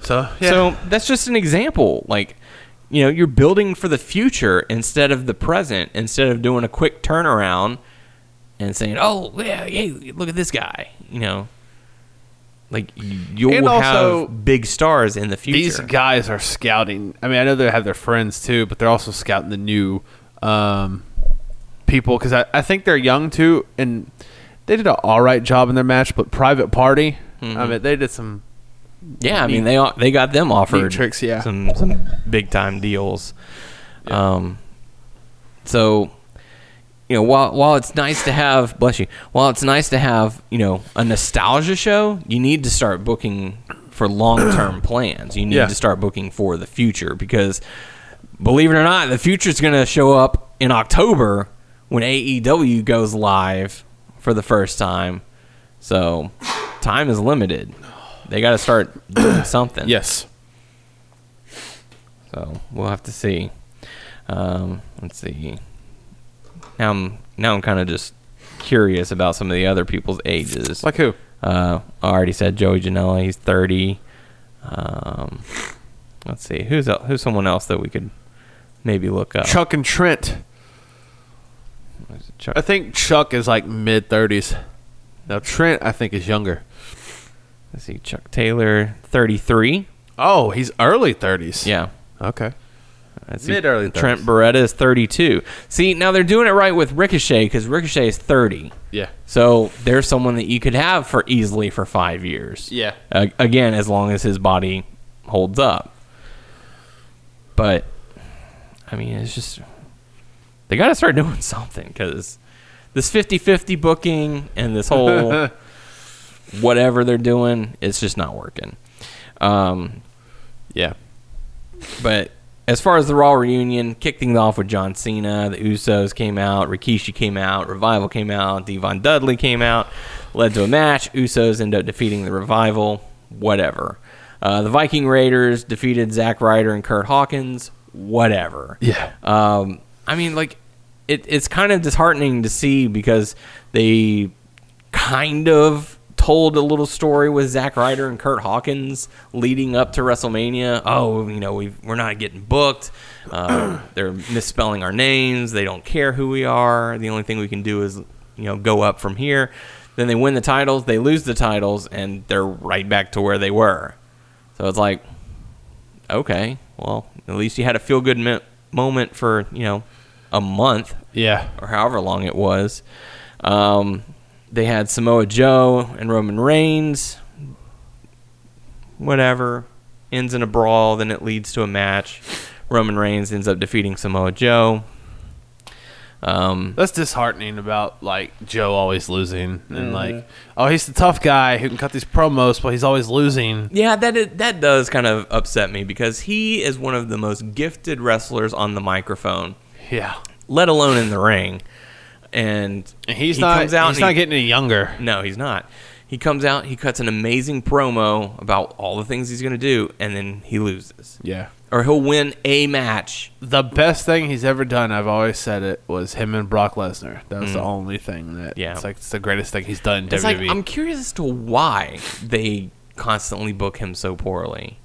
Speaker 5: So, yeah.
Speaker 4: So that's just an example. Like, you know, you're building for the future instead of the present. Instead of doing a quick turnaround and saying, "Oh, yeah, hey, look at this guy." You know, like you'll
Speaker 5: also,
Speaker 4: have big stars in the future.
Speaker 5: these guys are scouting. I mean, I know they have their friends too, but they're also scouting the new um, people because I, I think they're young too, and they did an all right job in their match. But Private Party, I mean, they did some.
Speaker 4: Yeah, I mean
Speaker 5: neat-
Speaker 4: they they got them offered
Speaker 5: tricks, yeah.
Speaker 4: some some big time deals. Um, so you know while while it's nice to have bless you while it's nice to have you know a nostalgia show, you need to start booking for long term (clears throat) plans. You need
Speaker 5: Yeah.
Speaker 4: to start booking for the future because believe it or not, the future is going to show up in October when AEW goes live for the first time. So time is limited. They got to start doing (clears throat) something.
Speaker 5: Yes.
Speaker 4: So we'll have to see. Um, let's see. Now I'm now I'm kind of just curious about some of the other people's ages.
Speaker 5: Like who?
Speaker 4: uh, I already said Joey Janela. He's 30. Um, let's see. Who's el- who's someone else that we could maybe look up?
Speaker 5: Chuck and Trent.
Speaker 4: Chuck?
Speaker 5: I think Chuck is like mid 30s. Now, Trent, I think, is younger.
Speaker 4: Let's see. Chuck Taylor, 33.
Speaker 5: Oh, he's early 30s.
Speaker 4: Yeah.
Speaker 5: Okay.
Speaker 4: Let's see.
Speaker 5: Mid-early
Speaker 4: Trent
Speaker 5: 30s.
Speaker 4: Beretta is 32. See, now they're doing it right with Ricochet because Ricochet is 30.
Speaker 5: Yeah.
Speaker 4: So there's someone that you could have for easily for five years.
Speaker 5: Yeah.
Speaker 4: Uh, again, as long as his body holds up. But I mean, it's just they got to start (laughs) doing something because this 50-50 booking and this whole (laughs) whatever they're doing, it's just not working. Um,
Speaker 5: Yeah.
Speaker 4: but as far as the Raw reunion, kicked things off with John Cena. The Usos came out, Rikishi came out, Revival came out, D-Von Dudley came out, led to a match. Usos end up defeating the Revival. Whatever. Uh, the Viking Raiders defeated Zack Ryder and Kurt Hawkins. Whatever.
Speaker 5: Yeah.
Speaker 4: Um, I mean, like, it, it's kind of disheartening to see because they kind of told a little story with Zack Ryder and Kurt Hawkins leading up to WrestleMania. Oh, you know, we we're not getting booked. Uh, (clears throat) they're misspelling our names. They don't care who we are. The only thing we can do is, you know, go up from here. Then they win the titles. They lose the titles, and they're right back to where they were. So it's like, okay, well, at least you had a feel good mo- moment for you know a month
Speaker 5: Yeah.
Speaker 4: or however long it was. Um, they had Samoa Joe and Roman Reigns. Whatever. Ends in a brawl, then it leads to a match. Roman Reigns ends up defeating Samoa Joe. Um,
Speaker 5: That's disheartening about like Joe always losing and like oh he's the tough guy who can cut these promos but he's always losing.
Speaker 4: yeah, that is, that does kind of upset me because he is one of the most gifted wrestlers on the microphone,
Speaker 5: Yeah.
Speaker 4: let alone in the ring. And
Speaker 5: And he's
Speaker 4: he
Speaker 5: not
Speaker 4: comes out
Speaker 5: he's not
Speaker 4: he-
Speaker 5: getting any younger.
Speaker 4: No, he's not. He comes out, he cuts an amazing promo about all the things he's going to do, and then he loses.
Speaker 5: Yeah.
Speaker 4: Or he'll win a match.
Speaker 5: The best thing he's ever done, I've always said it, was him and Brock Lesnar. That was the only thing that
Speaker 4: Mm. Yeah.
Speaker 5: it's like it's the greatest thing he's done in
Speaker 4: It's like, I'm curious as to why they constantly book him so poorly.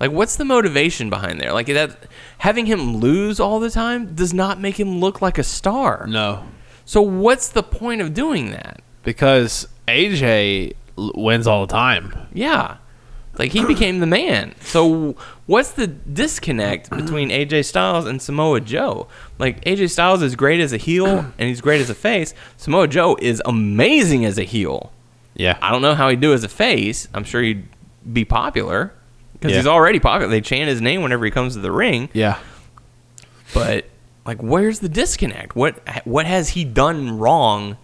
Speaker 4: Like, what's the motivation behind there? Like, that having him lose all the time does not make him look like a star.
Speaker 5: no.
Speaker 4: So, what's the point of doing that?
Speaker 5: Because AJ wins all the time.
Speaker 4: Yeah. Like he became the man. So what's the disconnect (clears throat) between AJ Styles and Samoa Joe? Like AJ Styles is great as a heel (clears throat) and he's great as a face. Samoa Joe is amazing as a heel.
Speaker 5: Yeah.
Speaker 4: I don't know how he'd do as a face. I'm sure he'd be popular because
Speaker 5: Yeah.
Speaker 4: he's already popular. They chant his name whenever he comes to the ring.
Speaker 5: Yeah.
Speaker 4: But like, where's the disconnect? What what has he done wrong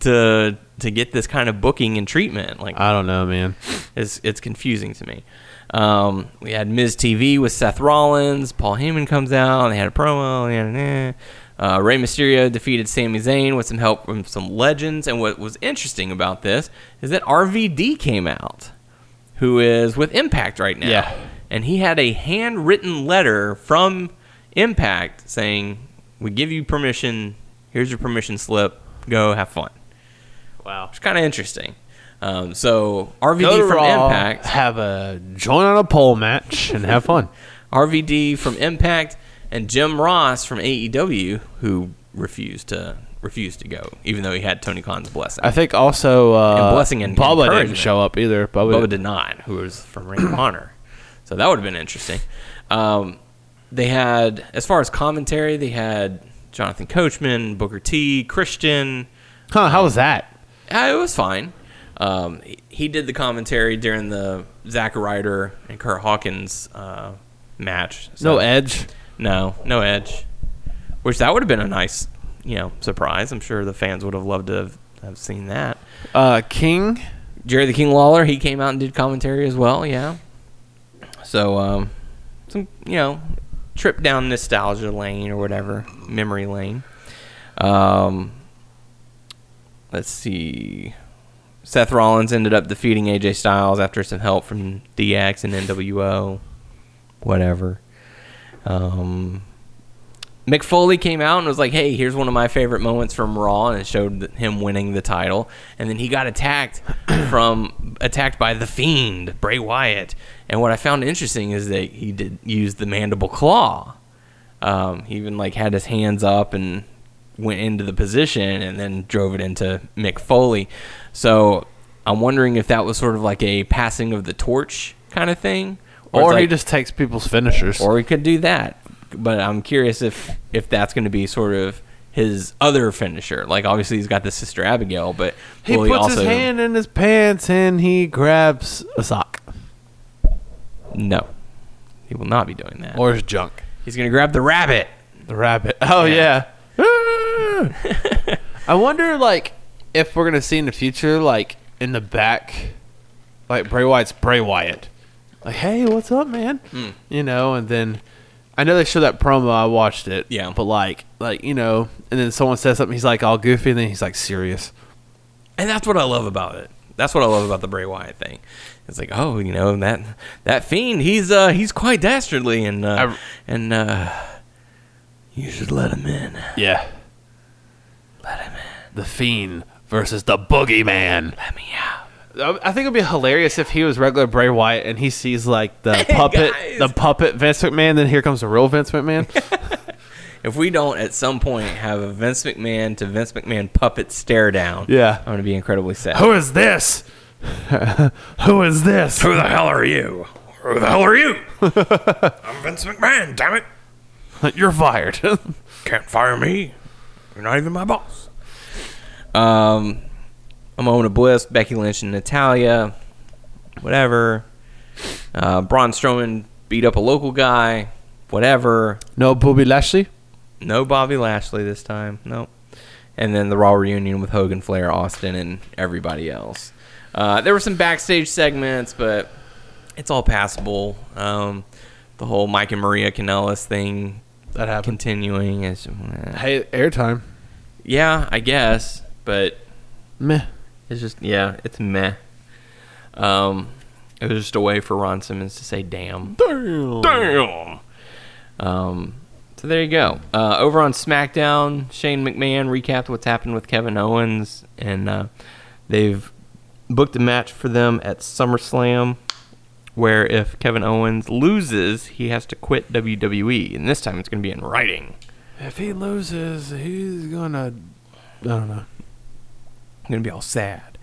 Speaker 4: to to get this kind of booking and treatment? Like,
Speaker 5: I don't know, man.
Speaker 4: it's it's confusing to me. Um, we had Miz TV with Seth Rollins. Paul Heyman comes out. They had a promo. They had an, eh. Uh, Rey Mysterio defeated Sami Zayn with some help from some legends. And what was interesting about this is that RVD came out, who is with Impact right now.
Speaker 5: Yeah.
Speaker 4: And he had a handwritten letter from Impact saying, "We give you permission. Here's your permission slip. Go have fun."
Speaker 5: Wow.
Speaker 4: It's kind of interesting. Um, so RVD
Speaker 5: Go
Speaker 4: from
Speaker 5: Raw,
Speaker 4: Impact,
Speaker 5: have a join on a pole match and have fun. (laughs)
Speaker 4: RVD from Impact, and Jim Ross from AEW, who refused to refused to go, even though he had Tony Khan's blessing.
Speaker 5: I think also uh,
Speaker 4: And blessing and
Speaker 5: Bubba didn't show up either. Bubba,
Speaker 4: Bubba did not, who was from Ring of Honor. So that would have been interesting. Um, they had, as far as commentary, they had Jonathan Coachman, Booker T, Christian.
Speaker 5: Huh? How was that?
Speaker 4: Uh, it was fine. Um, he, he did the commentary during the Zack Ryder and Kurt Hawkins uh, match.
Speaker 5: No edge.
Speaker 4: No, no edge. Which that would have been a nice, you know, surprise. I'm sure the fans would have loved to have, have seen that.
Speaker 5: Uh, King.
Speaker 4: Jerry the King Lawler, he came out and did commentary as well. Yeah. So, um, some you know, trip down nostalgia lane or whatever, memory lane. Um, let's see. Seth Rollins ended up defeating AJ Styles after some help from DX and NWO. Whatever. Um, Mick Foley came out and was like, "Hey, here's one of my favorite moments from Raw," and it showed him winning the title. And then he got attacked (clears throat) from attacked by the Fiend, Bray Wyatt. And what I found interesting is that he did use the mandible claw. Um, he even like had his hands up and went into the position, and then drove it into Mick Foley. So I'm wondering if that was sort of like a passing of the torch kind of thing,
Speaker 5: Or,
Speaker 4: it's
Speaker 5: he
Speaker 4: like-
Speaker 5: just takes people's finishers.
Speaker 4: or he could do that. But I'm curious if if that's going to be sort of his other finisher. Like obviously he's got the sister Abigail, but
Speaker 5: he
Speaker 4: will
Speaker 5: puts
Speaker 4: also
Speaker 5: his hand in his pants and he grabs a sock
Speaker 4: no, he will not be doing that.
Speaker 5: or his junk.
Speaker 4: he's going to grab the rabbit.
Speaker 5: The rabbit. (laughs) Oh
Speaker 4: Yeah.
Speaker 5: yeah. (laughs) I wonder, like, if we're gonna see in the future, like in the back, like Bray Wyatt's Bray Wyatt, like, hey, what's up, man?
Speaker 4: Hmm.
Speaker 5: You know, and then I know they show that promo. I watched it.
Speaker 4: Yeah.
Speaker 5: But like, like you know, and then someone says something. He's like all goofy, and then he's like serious.
Speaker 4: And that's what I love about it. That's what I love about the Bray Wyatt thing. It's like, oh, you know that that fiend. He's uh he's quite dastardly, and uh,
Speaker 5: I-
Speaker 4: and uh, you should let him in.
Speaker 5: Yeah.
Speaker 4: Let him in.
Speaker 5: The Fiend versus the Boogeyman.
Speaker 4: Let me out.
Speaker 5: I I think it'd be hilarious if he was regular Bray Wyatt and he sees like the (laughs) puppet,
Speaker 4: guys.
Speaker 5: the puppet Vince McMahon. Then here comes the real Vince McMahon. (laughs)
Speaker 4: If we don't at some point have a Vince McMahon to Vince McMahon puppet stare down,
Speaker 5: Yeah.
Speaker 4: I'm gonna be incredibly sad.
Speaker 5: Who is this? (laughs) Who is this?
Speaker 4: Who the hell are you? Who the hell are you? I'm Vince McMahon, damn it.
Speaker 5: You're fired.
Speaker 4: Can't fire me. You're not even my boss. Um, a moment of bliss. Becky Lynch and Natalya. Whatever. Uh, Braun Strowman beat up a local guy. Whatever.
Speaker 5: no Bobby Lashley.
Speaker 4: No Bobby Lashley this time. Nope. And then the Raw reunion with Hogan, Flair, Austin, and everybody else. Uh, there were some backstage segments, but it's all passable. Um, the whole Mike and Maria Kanellis thing
Speaker 5: That happened.
Speaker 4: continuing is, eh.
Speaker 5: Hey, airtime.
Speaker 4: yeah, I guess, but
Speaker 5: Meh.
Speaker 4: It's just yeah, it's meh. Um, it was just a way for Ron Simmons to say "damn."
Speaker 5: Damn.
Speaker 4: Damn. Um, so there you go. Uh, over on SmackDown, Shane McMahon recapped what's happened with Kevin Owens, and uh, they've booked a match for them at SummerSlam, where if Kevin Owens loses, he has to quit WWE, and this time it's going to be in writing.
Speaker 5: If he loses, he's gonna. I don't know.
Speaker 4: Going to be all sad.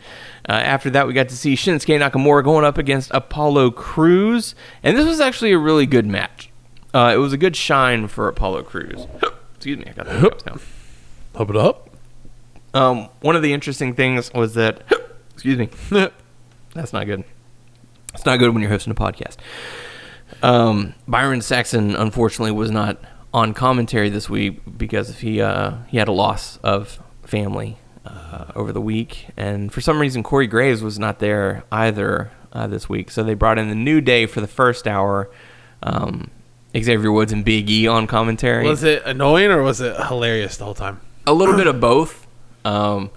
Speaker 4: Uh, after that, we got to see Shinsuke Nakamura going up against Apollo Crews, and this was actually a really good match. Uh, it was a good shine for Apollo Crews. Excuse me, I got the hiccups now.
Speaker 5: Hop it up.
Speaker 4: Um, one of the interesting things was that, excuse me, that's not good. It's not good when you're hosting a podcast. Um, Byron Saxton, unfortunately, was not on commentary this week because he uh, he had a loss of family uh, over the week, and for some reason, Corey Graves was not there either uh, this week. So they brought in the New Day for the first hour. Um, Xavier Woods and Big E on commentary
Speaker 5: Was it annoying or was it hilarious the whole time?
Speaker 4: a little bit of both. Um,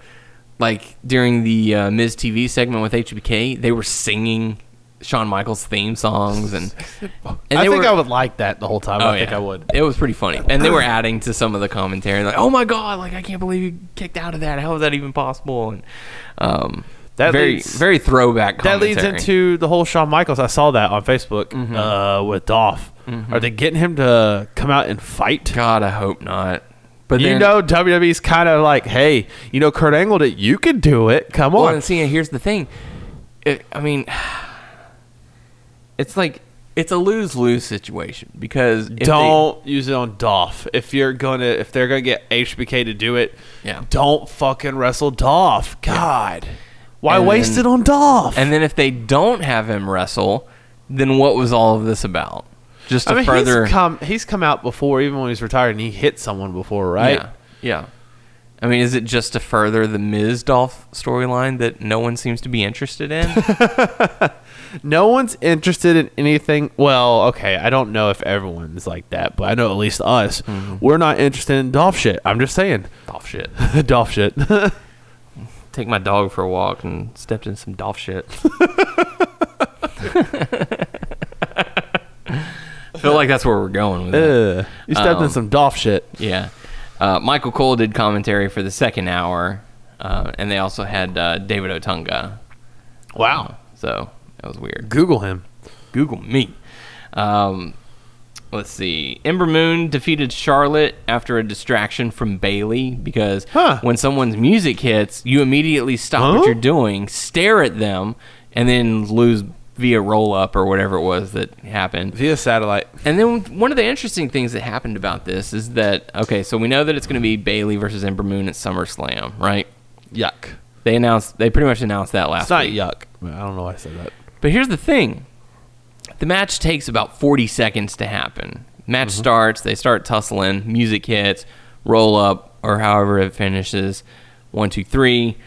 Speaker 4: like during the uh, Miz TV segment with HBK, they were singing Shawn Michaels theme songs, and, and
Speaker 5: I think
Speaker 4: were,
Speaker 5: I would like that the whole time.
Speaker 4: Oh,
Speaker 5: I think
Speaker 4: yeah.
Speaker 5: I would.
Speaker 4: It was pretty funny, and they were (clears throat) adding to some of the commentary, like, "Oh my god, like I can't believe you kicked out of that. How is that even possible?" And um,
Speaker 5: That
Speaker 4: very
Speaker 5: leads-
Speaker 4: very throwback.
Speaker 5: That leads into the whole Shawn Michaels. I saw that on Facebook uh, with Dolph. Are they getting him to come out and fight?
Speaker 4: God, I hope not. But
Speaker 5: you
Speaker 4: then,
Speaker 5: know, WWE's kind of like, hey, you know, Kurt Angle did. You can do it. Come
Speaker 4: Well,
Speaker 5: on.
Speaker 4: and see, here's the thing. It, I mean, it's like it's a lose lose situation because if
Speaker 5: don't use it on Dolph. If you're gonna, if they're gonna get HBK to do it,
Speaker 4: Yeah.
Speaker 5: don't fucking wrestle Dolph. God, why
Speaker 4: And
Speaker 5: waste
Speaker 4: then-
Speaker 5: it on Dolph?
Speaker 4: And then if they don't have him wrestle, then what was all of this about? Just to
Speaker 5: I mean,
Speaker 4: further,
Speaker 5: he's come, he's come out before, even when he's retired, and he hit someone before, right?
Speaker 4: Yeah, yeah. I mean, is it just to further the Miz Dolph storyline that no one seems to be interested in? (laughs)
Speaker 5: No one's interested in anything. Well, okay, I don't know if everyone's like that, but I know at least us. We're not interested in Dolph shit. I'm just saying,
Speaker 4: Dolph shit. (laughs)
Speaker 5: Dolph shit. (laughs)
Speaker 4: Take my dog for a walk and stepped in some Dolph shit. I feel like that's where we're going with it.
Speaker 5: You stepped in
Speaker 4: Um,
Speaker 5: some Dolph shit.
Speaker 4: Yeah. Uh, Michael Cole did commentary for the second hour, uh, and they also had uh, David Otunga.
Speaker 5: Wow.
Speaker 4: So that was weird.
Speaker 5: Google him.
Speaker 4: Google me. Um, let's see. Ember Moon defeated Charlotte after a distraction from Bayley because
Speaker 5: Huh.
Speaker 4: when someone's music hits, you immediately stop
Speaker 5: Huh?
Speaker 4: what you're doing, stare at them, and then lose via roll up or whatever it was that happened.
Speaker 5: Via satellite.
Speaker 4: And then one of the interesting things that happened about this is that okay, so we know that it's going to be Bayley versus Ember Moon at SummerSlam, right?
Speaker 5: Yuck.
Speaker 4: They announced they pretty much announced that last
Speaker 5: It's not
Speaker 4: week.
Speaker 5: yuck. I don't know why I said that.
Speaker 4: But here's the thing: the match takes about 40 seconds to happen. Match mm-hmm. starts, they start tussling, music hits, roll up, or however it finishes. One, two, three.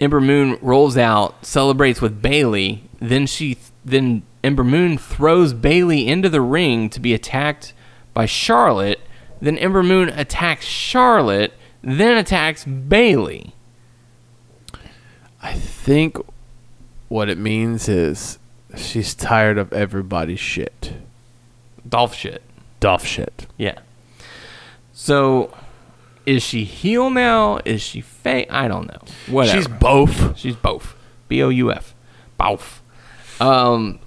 Speaker 4: Ember Moon rolls out, celebrates with Bayley. Then she, then Ember Moon throws Bayley into the ring to be attacked by Charlotte. Then Ember Moon attacks Charlotte, then attacks Bayley.
Speaker 5: I think what it means is she's tired of everybody's shit.
Speaker 4: Dolph shit.
Speaker 5: Dolph shit.
Speaker 4: Yeah. So, is she heel now? Is she fake? I don't know. Whatever.
Speaker 5: She's both.
Speaker 4: She's both. B O U F. Both. Um,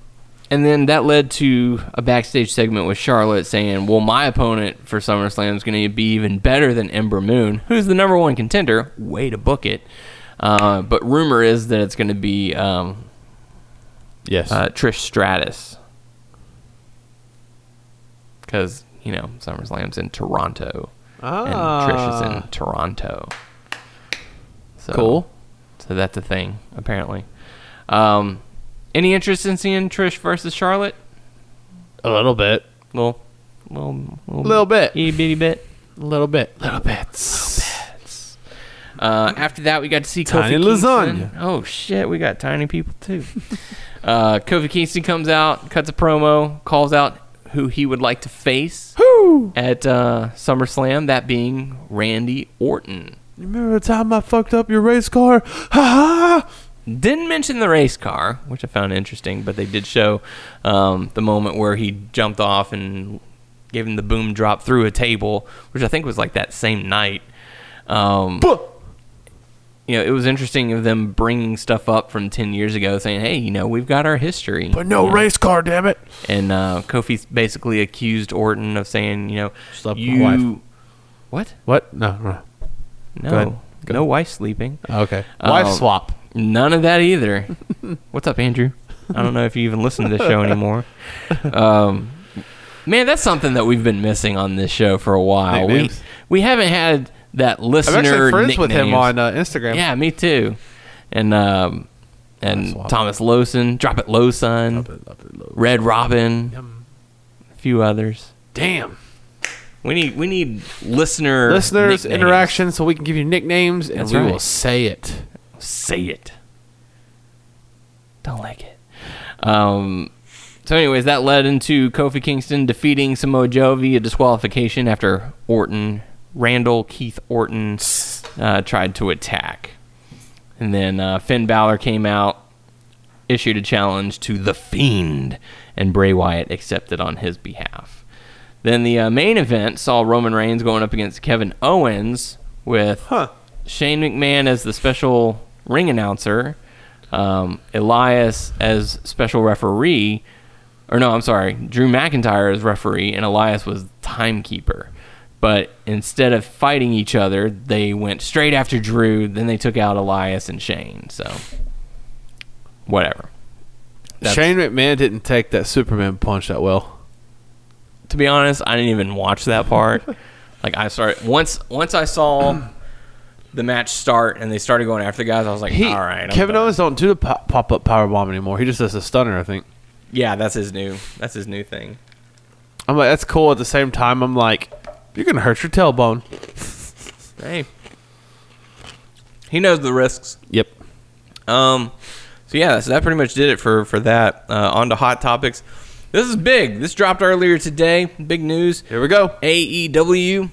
Speaker 4: and then that led to a backstage segment with Charlotte saying, "Well, my opponent for SummerSlam is going to be even better than Ember Moon, who's the number one contender. Way to book it." Uh, but rumor is that it's going to be um,
Speaker 5: Yes.
Speaker 4: uh, Trish Stratus because you know, SummerSlam's in Toronto,
Speaker 5: Ah.
Speaker 4: and Trish is in Toronto. So,
Speaker 5: Cool.
Speaker 4: So that's a thing, apparently. Um, any interest in seeing Trish versus Charlotte?
Speaker 5: A little bit.
Speaker 4: Little, little, little,
Speaker 5: Little bit.
Speaker 4: itty bitty bit.
Speaker 5: A little bit. Little bits.
Speaker 4: little Uh, after that, we got to see
Speaker 5: Tiny
Speaker 4: Kofi Kingston.
Speaker 5: lasagna.
Speaker 4: Oh shit, we got tiny people too. (laughs) uh, Kofi Kingston comes out, cuts a promo, calls out who he would like to face Who? at uh, SummerSlam. That being Randy Orton.
Speaker 5: You remember the time I fucked up your race car? Ha ha!
Speaker 4: Didn't mention the race car, which I found interesting, but they did show um, the moment where he jumped off and gave him the boom drop through a table, which I think was like that same night. Um, you know, it was interesting of them bringing stuff up from 10 years ago saying, hey, you know, we've got our history.
Speaker 5: But no
Speaker 4: you know.
Speaker 5: race car, damn it.
Speaker 4: And uh, Kofi basically accused Orton of saying, you know,
Speaker 5: Slept with
Speaker 4: you.
Speaker 5: my wife.
Speaker 4: What?
Speaker 5: What? No, no.
Speaker 4: No.
Speaker 5: Go ahead. Go
Speaker 4: No wife sleeping.
Speaker 5: Okay.
Speaker 4: Um,
Speaker 5: Wife swap.
Speaker 4: None of that either. (laughs) What's up, Andrew? I don't know if you even listen to this show anymore. (laughs) Um, man, that's something that we've been missing on this show for a while. We, we haven't had that listener.
Speaker 5: I'm actually friends with him on uh, Instagram.
Speaker 4: Yeah, me too. And um, and Thomas Lowson, Drop It Low Son, Red Robin, a few others.
Speaker 5: Damn.
Speaker 4: We need we need listener
Speaker 5: Listeners,
Speaker 4: nicknames.
Speaker 5: interaction so we can give you nicknames and
Speaker 4: That's
Speaker 5: we
Speaker 4: right.
Speaker 5: will say it.
Speaker 4: Say it. Don't like it. Um. So, anyways, that led into Kofi Kingston defeating Samoa Joe via disqualification after Orton, Randall Keith Orton, uh, tried to attack. And then uh, Finn Balor came out, issued a challenge to The Fiend, and Bray Wyatt accepted on his behalf. Then the uh, main event saw Roman Reigns going up against Kevin Owens with
Speaker 5: Huh.
Speaker 4: Shane McMahon as the special ring announcer, um, Elias as special referee, or no, I'm sorry, Drew McIntyre as referee, and Elias was timekeeper. But instead of fighting each other, they went straight after Drew. Then they took out Elias and Shane. So, whatever. That's-
Speaker 5: Shane McMahon didn't take that Superman punch that well.
Speaker 4: to be honest, I didn't even watch that part. (laughs) like I started once once I saw the match start and they started going after the guys. I was like,
Speaker 5: He,
Speaker 4: all right,
Speaker 5: Kevin. Owens don't do the pop up power bomb anymore. He just does a stunner, I think.
Speaker 4: Yeah, that's his new that's his new thing.
Speaker 5: I'm like, that's cool. At the same time, I'm like, you're gonna hurt your tailbone.
Speaker 4: Hey, he knows the risks.
Speaker 5: Yep.
Speaker 4: Um, so yeah, so that pretty much did it for for that. Uh, on to hot topics. This is big. This dropped earlier today. Big news.
Speaker 5: Here we go.
Speaker 4: AEW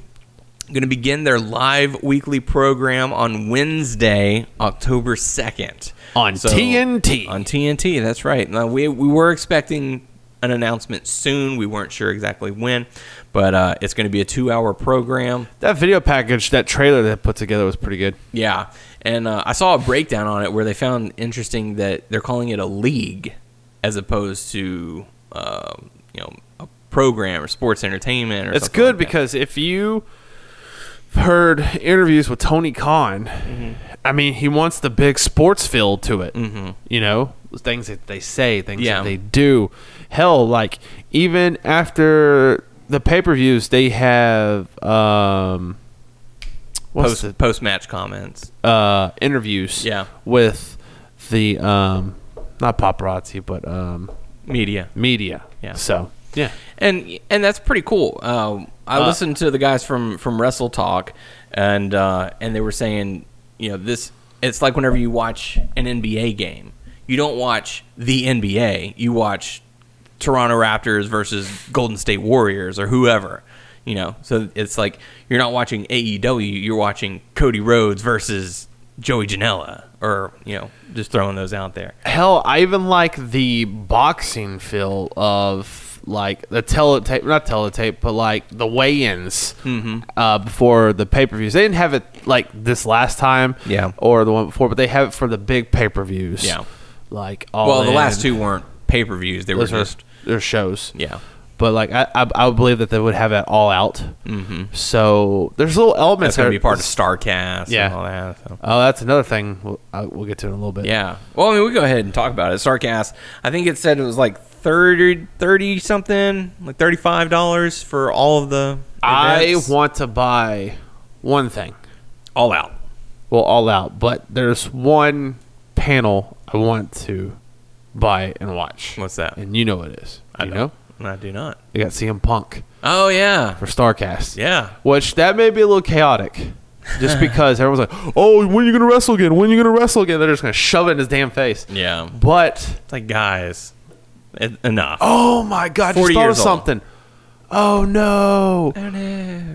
Speaker 4: going to begin their live weekly program on Wednesday, October 2nd.
Speaker 5: On TNT.
Speaker 4: On TNT, that's right. Now, we, we were expecting an announcement soon. We weren't sure exactly when, but uh, it's going to be a two hour program.
Speaker 5: That video package, that trailer they put together was pretty good.
Speaker 4: Yeah. And uh, I saw a breakdown on it where they found interesting that they're calling it a league as opposed to, uh, you know, a program or sports entertainment or
Speaker 5: It's good
Speaker 4: like that.
Speaker 5: because if you heard interviews with Tony Khan,
Speaker 4: Mm-hmm.
Speaker 5: I mean, he wants the big sports feel to it. Mm-hmm. You know, things that they say, things
Speaker 4: Yeah.
Speaker 5: that they do. Hell, like even after the pay per views, they have um,
Speaker 4: post post match comments.
Speaker 5: uh, interviews?
Speaker 4: Yeah.
Speaker 5: with the um, not paparazzi, but um,
Speaker 4: Media.
Speaker 5: media.
Speaker 4: Yeah.
Speaker 5: So yeah,
Speaker 4: and and that's pretty cool. Um, I
Speaker 5: Uh,
Speaker 4: listened to the guys from from Wrestle Talk, and uh, and they were saying, you know, this it's like whenever you watch an NBA game, you don't watch the NBA, you watch Toronto Raptors versus Golden State Warriors or whoever. You know, so it's like you're not watching AEW, you're watching Cody Rhodes versus Joey Janela, or you know, just throwing those out there.
Speaker 5: Hell, I even like the boxing feel of like the teletape, not teletape, but like the weigh-ins
Speaker 4: Mm-hmm.
Speaker 5: uh, before the pay-per-views. They didn't have it like this last time,
Speaker 4: Yeah.
Speaker 5: or the one before, but they have it for the big pay-per-views.
Speaker 4: Yeah.
Speaker 5: like all
Speaker 4: Well, the last two weren't pay per views; they were
Speaker 5: those
Speaker 4: just
Speaker 5: their shows.
Speaker 4: yeah.
Speaker 5: But like I, I, I would believe that they would have it all out. Mm-hmm. So there's little elements
Speaker 4: That's to
Speaker 5: that
Speaker 4: be part of Starcast
Speaker 5: Yeah.
Speaker 4: and all that. So.
Speaker 5: Oh, that's another thing. We'll, I, we'll get to in a little bit.
Speaker 4: Yeah. Well, I mean, we go ahead and talk about it. Starcast, I think it said it was like 30, 30 something, like thirty five dollars for all of the.
Speaker 5: I
Speaker 4: events.
Speaker 5: want to buy one thing.
Speaker 4: all out.
Speaker 5: Well, all out, but there's one panel I want to buy and watch.
Speaker 4: What's that?
Speaker 5: And you know what it is.
Speaker 4: I
Speaker 5: you know?
Speaker 4: I do not.
Speaker 5: They got CM Punk
Speaker 4: Oh yeah,
Speaker 5: for Starcast.
Speaker 4: yeah.
Speaker 5: Which that may be a little chaotic. Just (laughs) because everyone's like, "Oh, when are you gonna wrestle again? When are you gonna wrestle again?" They're just gonna shove it in his damn face.
Speaker 4: Yeah.
Speaker 5: But
Speaker 4: It's like guys, en- enough.
Speaker 5: oh my god,
Speaker 4: 40
Speaker 5: just thought of
Speaker 4: years old.
Speaker 5: something. Oh no.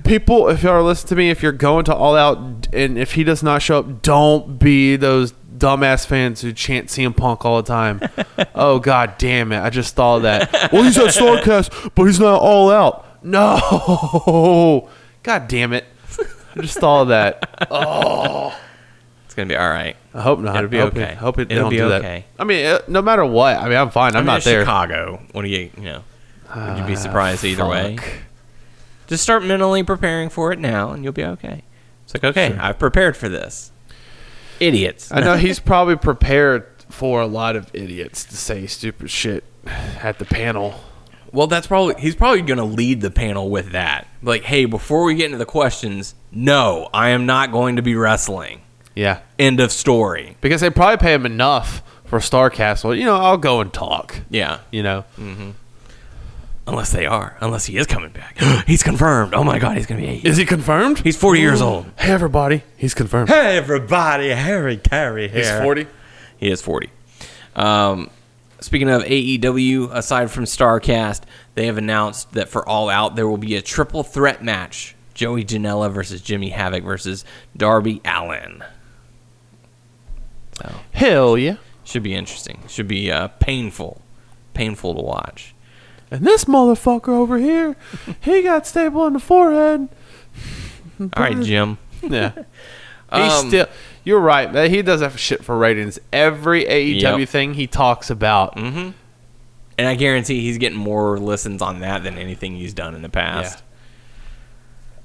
Speaker 5: People, if you are listening to me, if you're going to All Out and if he does not show up, don't be those dumbass fans who chant CM Punk all the time. (laughs) oh god damn it! I just thought of that. well, he's at Starcast, but he's not All Out. No. (laughs) God damn it! I just thought of that. (laughs)
Speaker 4: Oh, it's gonna be all right.
Speaker 5: I hope not.
Speaker 4: It'll be
Speaker 5: hope
Speaker 4: okay.
Speaker 5: It, hope it
Speaker 4: It'll be
Speaker 5: do
Speaker 4: okay.
Speaker 5: that. I mean, uh, no matter what. I mean, I'm fine. I'm
Speaker 4: I mean,
Speaker 5: not there.
Speaker 4: Chicago. What do you, you know? Would you be surprised either way? Just start mentally preparing for it now, and you'll be okay. It's like, okay, I've prepared for this. Idiots.
Speaker 5: I know (laughs) he's probably prepared for a lot of idiots to say stupid shit at the panel.
Speaker 4: Well, that's probably he's probably going to lead the panel with that. Like, hey, before we get into the questions, no, I am not going to be wrestling.
Speaker 5: Yeah,
Speaker 4: End of story.
Speaker 5: because they probably pay him enough for Starcast. Well, you know, I'll go and talk.
Speaker 4: Yeah,
Speaker 5: You know, mm-hmm.
Speaker 4: Unless they are, unless he is coming back. (gasps) he's confirmed. Oh my god, he's going to be.
Speaker 5: is he confirmed?
Speaker 4: He's 40 years old.
Speaker 5: Hey, everybody, he's confirmed.
Speaker 4: Hey, everybody, Harry Caray here.
Speaker 5: He's forty.
Speaker 4: He is 40. Um, speaking of AEW, aside from StarCast, they have announced that for All Out, there will be a triple threat match Joey Janela versus Jimmy Havoc versus Darby Allin. So,
Speaker 5: Hell yeah!
Speaker 4: should be interesting. Should be uh, painful. Painful to watch.
Speaker 5: And this motherfucker over here, he got staple in the forehead.
Speaker 4: All right, Jim.
Speaker 5: Yeah. (laughs) He's
Speaker 4: Um,
Speaker 5: still. You're right. man. He does have shit for ratings. Every AEW
Speaker 4: Yep.
Speaker 5: thing he talks about.
Speaker 4: Mm-hmm. And I guarantee he's getting more listens on that than anything he's done in the past.
Speaker 5: Yeah.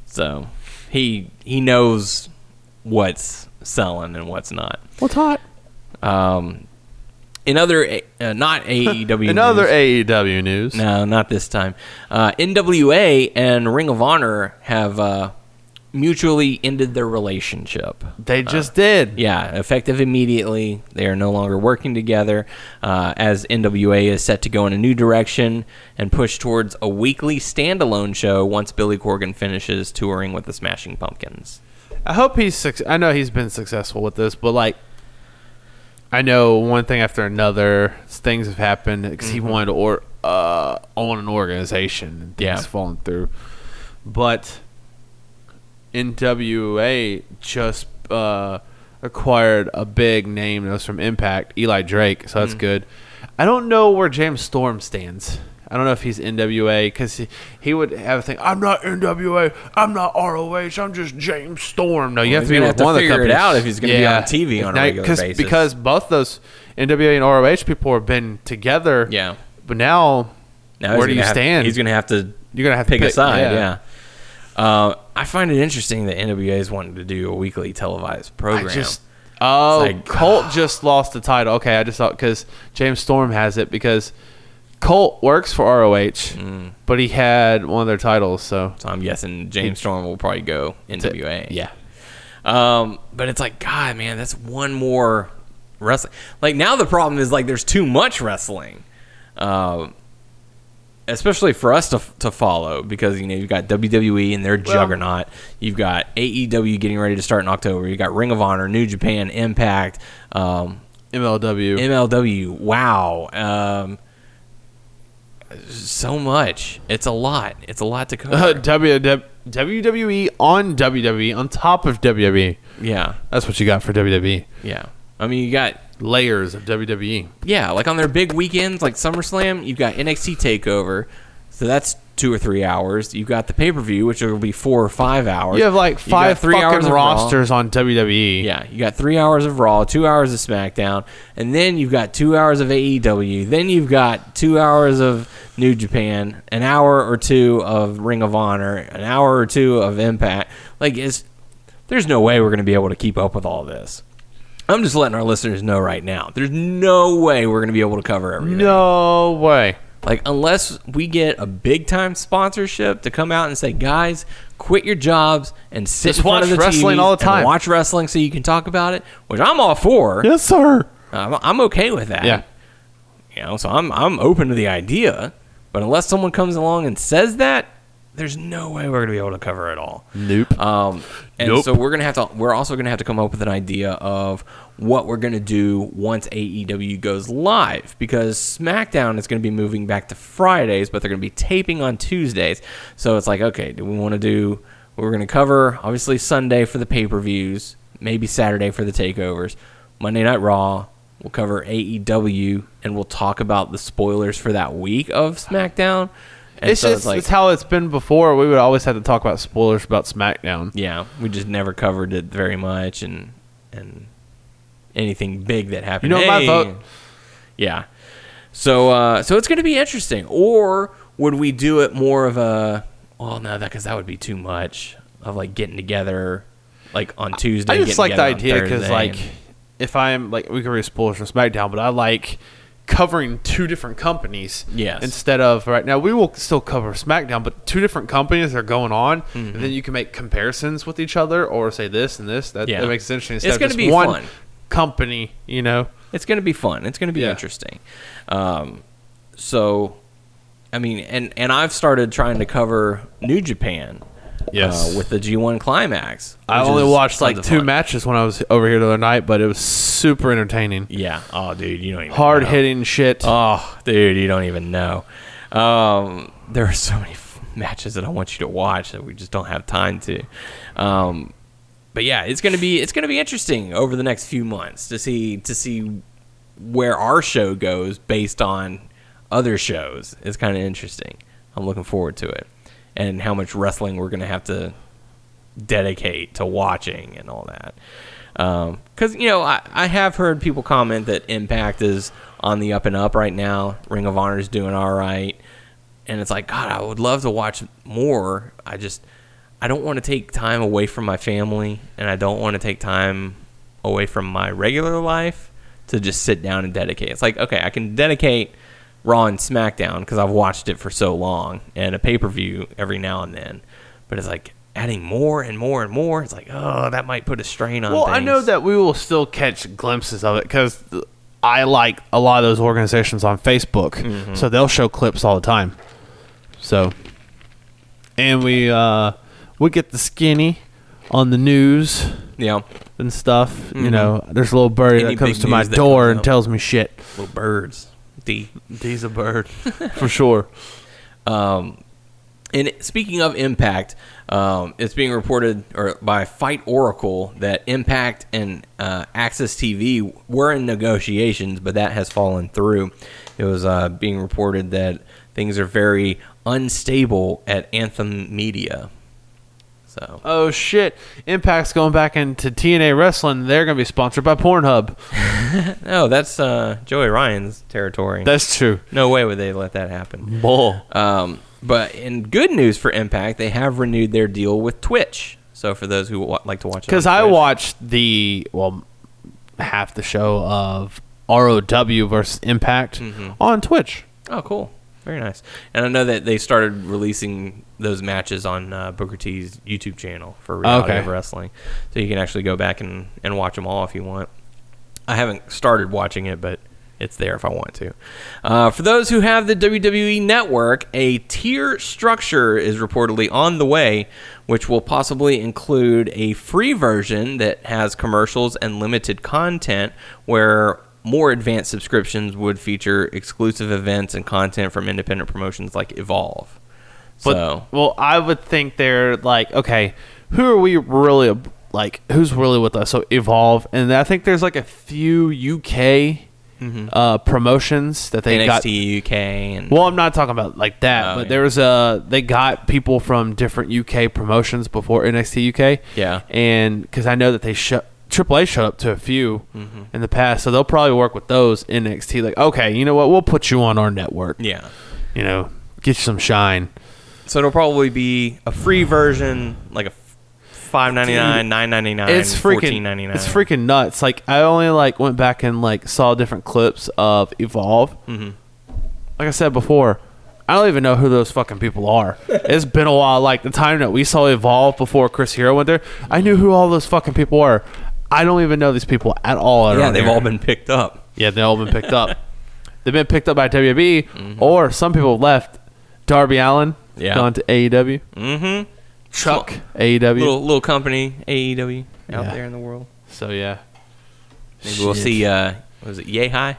Speaker 4: So he he knows what's selling and what's not.
Speaker 5: What's hot?
Speaker 4: Um, in other uh, not (laughs) AEW
Speaker 5: In other AEW news,
Speaker 4: no, not this time. Uh, NWA and Ring of Honor have uh, mutually ended their relationship.
Speaker 5: they just did.
Speaker 4: Yeah, effective immediately. They are no longer working together uh, as NWA is set to go in a new direction and push towards a weekly standalone show once Billy Corgan finishes touring with the Smashing Pumpkins.
Speaker 5: I hope he's. Suc- I know he's been successful with this, but like, I know one thing after another, things have happened because he wanted to or uh, own an organization and things
Speaker 4: Yeah.
Speaker 5: falling through. But NWA just uh, acquired a big name that was from Impact, Eli Drake, so that's good. I don't know where James Storm stands. I don't know if he's NWA because he, he would have a thing. I'm not NWA. I'm not ROH. I'm just James Storm. No, you
Speaker 4: Well,
Speaker 5: have to be with
Speaker 4: to
Speaker 5: one of the
Speaker 4: figure it out if he's gonna be on TV on a
Speaker 5: Now,
Speaker 4: regular
Speaker 5: 'cause-
Speaker 4: basis.
Speaker 5: Because both those NWA and ROH people have been together.
Speaker 4: Yeah.
Speaker 5: But now,
Speaker 4: Now
Speaker 5: where do you
Speaker 4: have-
Speaker 5: stand?
Speaker 4: He's going to have to
Speaker 5: You're gonna have to
Speaker 4: pick, a side.
Speaker 5: yeah.
Speaker 4: Yeah. Uh, I find it interesting that NWA is wanting to do a weekly televised program.
Speaker 5: I just oh,
Speaker 4: like-
Speaker 5: Colt (sighs) just lost the title. Okay, I just thought because James Storm has it because Colt works for ROH,
Speaker 4: Mm.
Speaker 5: but he had one of their titles. So
Speaker 4: so I'm guessing James Storm will probably go NWA.
Speaker 5: yeah,
Speaker 4: Um, but it's like, God, man, that's one more wrestling. Like now, the problem is like there's too much wrestling, um, especially for us to to follow because you know you've got WWE and their juggernaut. You've got AEW getting ready to start in October. You got Ring of Honor, New Japan, Impact, um,
Speaker 5: MLW.
Speaker 4: MLW. Wow. Um, so much. It's a lot. It's a lot to cover. (laughs)
Speaker 5: Uh, WWE on WWE on top of WWE.
Speaker 4: yeah.
Speaker 5: That's what you got for WWE.
Speaker 4: Yeah. I mean, you got
Speaker 5: Layers of. WWE.
Speaker 4: Yeah, like on their big weekends, like SummerSlam, you've got NXT Takeover, so that's two or three hours. You've got the pay per view, which will be four or five hours.
Speaker 5: You have like five
Speaker 4: three hours of Raw.
Speaker 5: rosters on E. WWE.
Speaker 4: Yeah, you got three hours of Raw, two hours of SmackDown, and then you've got two hours of AEW. Then you've got two hours of New Japan, an hour or two of Ring of Honor, an hour or two of Impact. Like, it's there's no way we're going to be able to keep up with all this. I'm just letting our listeners know right now. There's no way we're going to be able to cover everything.
Speaker 5: No way.
Speaker 4: Like unless we get a big time sponsorship to come out and say, guys, quit your jobs and sit
Speaker 5: Just
Speaker 4: in front
Speaker 5: watch
Speaker 4: of the
Speaker 5: wrestling
Speaker 4: TVs
Speaker 5: all the
Speaker 4: and
Speaker 5: time."
Speaker 4: watch wrestling so you can talk about it, which I'm all for.
Speaker 5: Yes, sir.
Speaker 4: I'm, I'm okay with that.
Speaker 5: Yeah.
Speaker 4: You know, so I'm I'm open to the idea, but unless someone comes along and says that, there's no way we're gonna be able to cover it all.
Speaker 5: Nope.
Speaker 4: Um, and
Speaker 5: Nope.
Speaker 4: so we're gonna have to. We're also gonna have to come up with an idea of what we're gonna do once AEW goes live because SmackDown is gonna be moving back to Fridays, but they're gonna be taping on Tuesdays. So it's like, okay, do we want to do? We're gonna cover obviously Sunday for the pay per views, maybe Saturday for the takeovers, Monday Night Raw. We'll cover AEW and we'll talk about the spoilers for that week of SmackDown. And
Speaker 5: It's
Speaker 4: so
Speaker 5: just it's how it's been before. We would always have to talk about spoilers about SmackDown.
Speaker 4: yeah, we just never covered it very much, and and anything big that happened.
Speaker 5: You know my vote.
Speaker 4: Yeah, so uh, so it's going to be interesting. Or would we do it more of a? Well, no, that because that would be too much of like getting together, like on Tuesday.
Speaker 5: I just like the idea because like
Speaker 4: and-
Speaker 5: if I'm like we can read spoilers for SmackDown, but I like covering two different companies.
Speaker 4: Yes.
Speaker 5: Instead of right now, we will still cover SmackDown, but two different companies are going on,
Speaker 4: Mm-hmm.
Speaker 5: and then you can make comparisons with each other, or say this and this. That,
Speaker 4: Yeah.
Speaker 5: that makes it interesting.
Speaker 4: It's
Speaker 5: Instead of
Speaker 4: gonna
Speaker 5: just
Speaker 4: be
Speaker 5: one
Speaker 4: fun.
Speaker 5: company, you know.
Speaker 4: It's going to be fun. It's going to be
Speaker 5: Yeah.
Speaker 4: interesting. Um, so, I mean, and and I've started trying to cover New Japan.
Speaker 5: Yes.
Speaker 4: uh, with the G1 climax.
Speaker 5: I only watched like two
Speaker 4: fun.
Speaker 5: matches when I was over here the other night, but it was super entertaining.
Speaker 4: Yeah. Oh, dude, you don't even
Speaker 5: Hard
Speaker 4: know.
Speaker 5: hitting shit.
Speaker 4: Oh, dude, you don't even know. Um, there are so many f- matches that I want you to watch that we just don't have time to. Um, but yeah, it's gonna be it's gonna be interesting over the next few months to see to see where our show goes based on other shows. It's kind of interesting. I'm looking forward to it, and how much wrestling we're gonna have to dedicate to watching and all that. Um, because you know, I, I have heard people comment that Impact is on the up and up right now. Ring of Honor is doing all right, and it's like God, I would love to watch more. I just I don't want to take time away from my family, and I don't want to take time away from my regular life to just sit down and dedicate. It's like okay, I can dedicate Raw and SmackDown because I've watched it for so long, and a pay per view every now and then. But it's like adding more and more and more. It's like oh, that might put a strain on.
Speaker 5: Well, I know that we will still catch glimpses of it because I like a lot of those organizations on Facebook,
Speaker 4: Mm-hmm.
Speaker 5: so they'll show clips all the time. So, and we uh, we get the skinny on the news
Speaker 4: Yeah,
Speaker 5: and stuff. You know, there's a little birdie
Speaker 4: Mm-hmm. Any
Speaker 5: that comes to my door and tells me shit.
Speaker 4: little birds.
Speaker 5: He's a bird (laughs) for sure.
Speaker 4: Um, and speaking of Impact, um, it's being reported or by Fight Oracle that Impact and uh, AXS TV were in negotiations, but that has fallen through. It was uh, being reported that things are very unstable at Anthem Media. So
Speaker 5: Oh shit! Impact's going back into TNA wrestling. They're gonna be sponsored by Pornhub. (laughs)
Speaker 4: no, that's uh, Joey Ryan's territory.
Speaker 5: That's true.
Speaker 4: no way would they let that happen.
Speaker 5: Bull.
Speaker 4: Um, but in good news for Impact, they have renewed their deal with Twitch. So for those who wa- like to watch, it
Speaker 5: Because I
Speaker 4: Twitch-
Speaker 5: watched the well, half the show of ROW versus Impact
Speaker 4: Mm-hmm.
Speaker 5: on Twitch.
Speaker 4: Oh, cool, very nice. And I know that they started releasing those matches on uh, Booker T's YouTube channel for Reality
Speaker 5: Okay.
Speaker 4: of Wrestling, so you can actually go back and, and watch them all if you want. I haven't started watching it, but it's there if I want to. Uh, for those who have the WWE Network, a tier structure is reportedly on the way, which will possibly include a free version that has commercials and limited content, where more advanced subscriptions would feature exclusive events and content from independent promotions like Evolve.
Speaker 5: But
Speaker 4: so,
Speaker 5: well, I would think they're like, okay, who are we really like? Who's really with us? So Evolve, and I think there's like a few UK uh, promotions that they got.
Speaker 4: NXT UK and
Speaker 5: Well, I'm not talking about like that,
Speaker 4: Oh,
Speaker 5: but
Speaker 4: yeah.
Speaker 5: there was a they got people from different UK promotions before NXT UK.
Speaker 4: Yeah.
Speaker 5: and because I know that they shut AAA showed up to a few
Speaker 4: Mm-hmm.
Speaker 5: in the past, so they'll probably work with those NXT. Like, okay, you know what? We'll put you on our network.
Speaker 4: yeah.
Speaker 5: You know, get you some shine.
Speaker 4: So it'll probably be a free version, like a five ninety nine, nine ninety nine,
Speaker 5: it's freaking
Speaker 4: fourteen ninety nine.
Speaker 5: It's freaking nuts. Like I only like went back and like saw different clips of Evolve.
Speaker 4: Mhm.
Speaker 5: like I said before, I don't even know who those fucking people are. (laughs) it's been a while. Like the time that we saw Evolve before Chris Hero went there, I knew who all those fucking people were. I don't even know these people at all.
Speaker 4: Yeah, they've
Speaker 5: here.
Speaker 4: all been picked up.
Speaker 5: Yeah, they've all been picked up. (laughs) They've been picked up by WB, or some people left. Darby Allin,
Speaker 4: Yeah.
Speaker 5: gone to AEW.
Speaker 4: Mm-hmm.
Speaker 5: Chuck, AEW.
Speaker 4: Little little company AEW out
Speaker 5: Yeah.
Speaker 4: there in the world.
Speaker 5: so yeah,
Speaker 4: Maybe we'll see. Uh, was it High?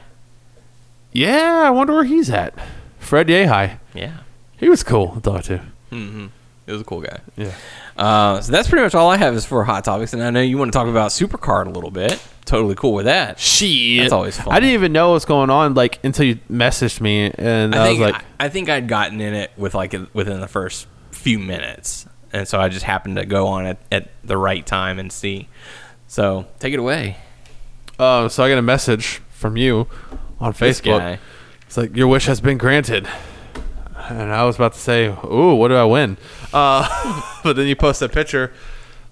Speaker 5: Yeah, I wonder where he's at. Fred Yehi.
Speaker 4: Yeah.
Speaker 5: He was cool to talk to.
Speaker 4: Mm-hmm. It was a cool guy.
Speaker 5: Yeah.
Speaker 4: Uh, so that's pretty much all I have is for hot topics, and I know you want to talk about Supercard a little bit. Totally cool with that.
Speaker 5: Shit.
Speaker 4: That's always fun.
Speaker 5: I didn't even know what was going on like until you messaged me, and I,
Speaker 4: I think
Speaker 5: was like,
Speaker 4: I, I think I'd gotten in it with like within the first few minutes, and so I just happened to go on it at the right time and see. So take it away,
Speaker 5: oh, so I get a message from you on Facebook. It's like your wish has been granted, and I was about to say, "Ooh, what do I win?" Uh, (laughs) but then you post a picture,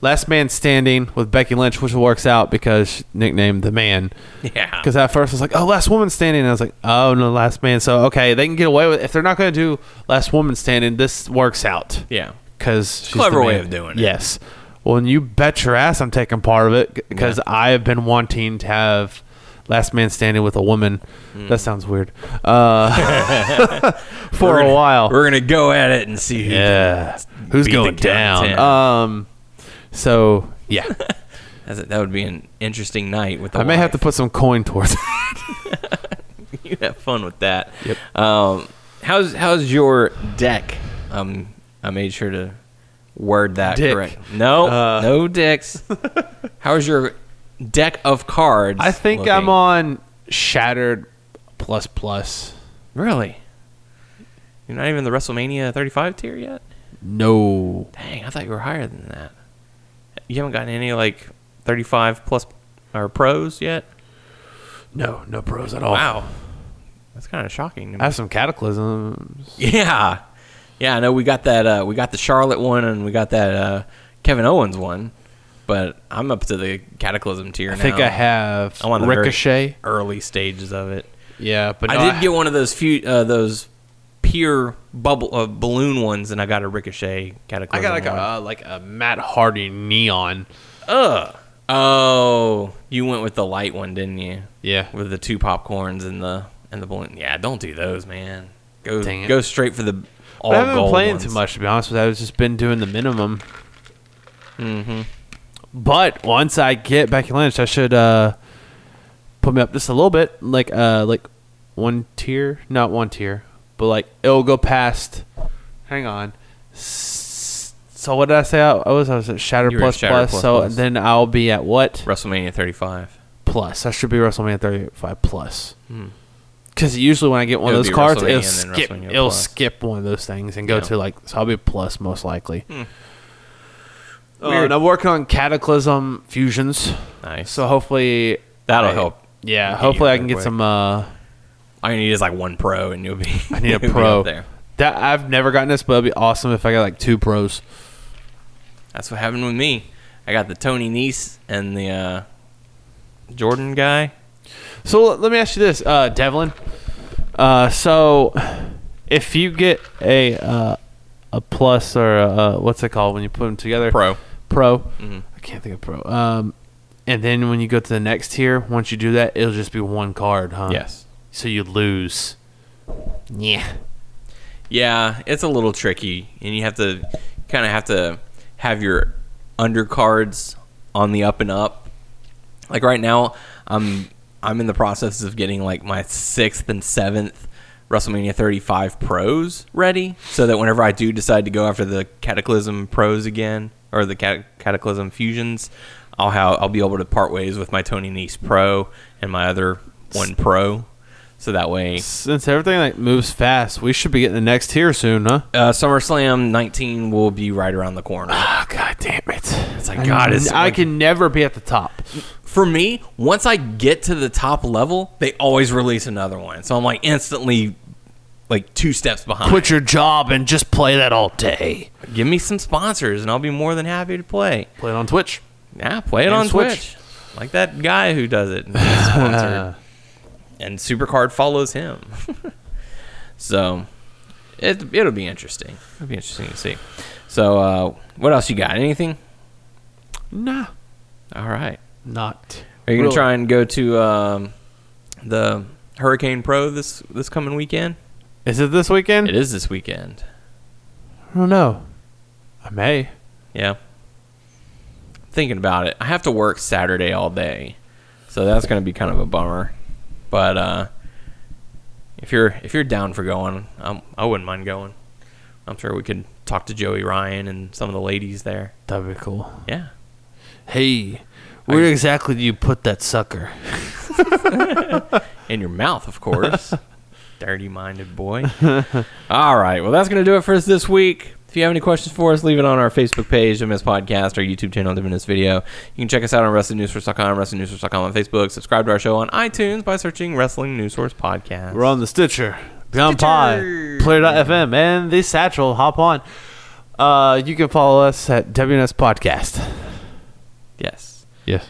Speaker 5: last man standing with Becky Lynch, which works out because nicknamed the man.
Speaker 4: Yeah.
Speaker 5: Because at first I was like, "Oh, last woman standing," and I was like, "Oh no, last man." So okay, they can get away with if they're not going to do last woman standing. This works out
Speaker 4: Yeah.
Speaker 5: because
Speaker 4: Clever way of doing it.
Speaker 5: Yes. Well, and you bet your ass I'm taking part of it because
Speaker 4: Yeah.
Speaker 5: I have been wanting to have last man standing with a woman.
Speaker 4: Mm.
Speaker 5: That sounds weird. Uh, (laughs) for
Speaker 4: We're
Speaker 5: a while.
Speaker 4: We're gonna go at it and see. Who
Speaker 5: Yeah. Who's going down? Um. So yeah, (laughs)
Speaker 4: That's a- that would be an interesting night with.
Speaker 5: I may have to put some coin towards (laughs) it.
Speaker 4: you have fun with that. Yep. Um, how's how's your deck? Um, I made sure to word that
Speaker 5: Dick.
Speaker 4: correct. No,
Speaker 5: Uh.
Speaker 4: no dicks. how's your deck of cards?
Speaker 5: I think
Speaker 4: looking?
Speaker 5: I'm on Shattered plus plus.
Speaker 4: Really? You're not even the WrestleMania 35 tier yet.
Speaker 5: No.
Speaker 4: Dang, I thought you were higher than that. You haven't gotten any like 35 plus or pros yet.
Speaker 5: No, no pros at all.
Speaker 4: Wow, that's kind of shocking. To me.
Speaker 5: I have some cataclysms.
Speaker 4: Yeah, yeah. I know we got that. Uh, we got the Charlotte one, and we got that uh, Kevin Owens one. But I'm up to the Cataclysm tier now.
Speaker 5: I
Speaker 4: now.
Speaker 5: think I have
Speaker 4: I'm on the very
Speaker 5: Ricochet.
Speaker 4: early stages of it.
Speaker 5: Yeah, but
Speaker 4: I
Speaker 5: no,
Speaker 4: did get one of those few uh, those pure bubble uh, balloon ones, and I got a Ricochet Cataclysm.
Speaker 5: I got like
Speaker 4: one.
Speaker 5: a uh, like a Matt Hardy neon.
Speaker 4: Ugh. Oh, you went with the light one, didn't you?
Speaker 5: Yeah.
Speaker 4: With the two popcorns and the and the balloon. Yeah, don't do those, man. Go
Speaker 5: Dang it.
Speaker 4: go straight for the all
Speaker 5: But I haven't been playing
Speaker 4: ones.
Speaker 5: too much to be honest with you. I've just been doing the minimum.
Speaker 4: Mm-hmm.
Speaker 5: But once I get Becky Lynch, I should uh, put me up just a little bit, like uh, like one tier, not one tier, but like it'll go past. Hang on. So what did I say? I was I was at Shatter
Speaker 4: at
Speaker 5: plus
Speaker 4: Shatter
Speaker 5: plus.
Speaker 4: plus
Speaker 5: So
Speaker 4: plus.
Speaker 5: then I'll be at what
Speaker 4: WrestleMania 35.
Speaker 5: plus? I should be WrestleMania 35 plus.
Speaker 4: Hmm.
Speaker 5: Because usually when I get one
Speaker 4: It
Speaker 5: of those cards, it'll skip. It'll
Speaker 4: plus.
Speaker 5: skip one of those things and go
Speaker 4: Yeah.
Speaker 5: to like. So I'll be plus most likely.
Speaker 4: Hmm.
Speaker 5: And I'm working on Cataclysm fusions,
Speaker 4: Nice.
Speaker 5: so hopefully
Speaker 4: That'll
Speaker 5: I-
Speaker 4: help.
Speaker 5: Yeah, hopefully I can get
Speaker 4: quick.
Speaker 5: some. Uh,
Speaker 4: All you need is like one pro, and you'll be. (laughs)
Speaker 5: I need a pro.
Speaker 4: there.
Speaker 5: that I've never gotten this, but it'd be awesome if I got like two pros.
Speaker 4: That's what happened with me. I got the Tony Nese and the uh, Jordan guy.
Speaker 5: So let me ask you this, uh, Devlin. Uh, so if you get a uh, a plus or a, uh, what's it called when you put them together?
Speaker 4: Pro.
Speaker 5: Pro.
Speaker 4: Mhm.
Speaker 5: I can't think of pro. Um, and then when you go to the next tier, once you do that, it'll just be one card, huh?
Speaker 4: Yes.
Speaker 5: So you lose. Yeah.
Speaker 4: Yeah, it's a little tricky, and you have to kind of have to have your undercards on the up and up. Like right now, I'm I'm in the process of getting like my sixth and seventh WrestleMania 35 pros ready, so that whenever I do decide to go after the Cataclysm pros again or the Cat- Cataclysm fusions, I'll have I'll be able to part ways with my Tony Nese pro and my other one pro, so that way
Speaker 5: Since everything like moves fast, we should be getting the next tier soon, huh?
Speaker 4: uh, SummerSlam 19 will be right around the corner.
Speaker 5: Oh god damn it!
Speaker 4: It's like, God, it's
Speaker 5: I
Speaker 4: like-
Speaker 5: can never be at the top.
Speaker 4: For me, once I get to the top level, they always release another one. So I'm like instantly like two steps behind.
Speaker 5: Quit your job and just play that all day.
Speaker 4: Give me some sponsors and I'll be more than happy to play.
Speaker 5: Play it on Twitch.
Speaker 4: Yeah, play it
Speaker 5: And
Speaker 4: on
Speaker 5: Switch.
Speaker 4: Twitch. Like that guy who does it. and (laughs) and Supercard follows him. (laughs) So it it'll be interesting. It'll be interesting to see. So uh, what else you got? Anything?
Speaker 5: Nah,
Speaker 4: All right.
Speaker 5: not.
Speaker 4: Are you gonna
Speaker 5: really.
Speaker 4: try and go to um, the Hurricane Pro this this coming weekend?
Speaker 5: Is it this weekend?
Speaker 4: It is this weekend.
Speaker 5: I don't know. I may.
Speaker 4: Yeah. Thinking about it, I have to work Saturday all day, so that's gonna be kind of a bummer. But uh, if you're if you're down for going, um, I wouldn't mind going. I'm sure we could talk to Joey Ryan and some of the ladies there.
Speaker 5: That'd be cool.
Speaker 4: Yeah.
Speaker 5: Hey, where exactly do you put that sucker? (laughs)
Speaker 4: in your mouth, of course. Dirty minded boy. (laughs) All right. Well, that's going to do it for us this week. If you have any questions for us, leave it on our Facebook page, WNS Podcast, our YouTube channel, WNS Video. You can check us out on WrestlingNewsSource.com, WrestlingNewsSource.com on Facebook. Subscribe to our show on iTunes by searching Wrestling News Source Podcast.
Speaker 5: We're on the Stitcher, Beyond
Speaker 4: Stitcher.
Speaker 5: Pod, Player.fm, and the Satchel. Hop on. Uh, you can follow us at WNS Podcast.
Speaker 4: Yes.
Speaker 5: Yes.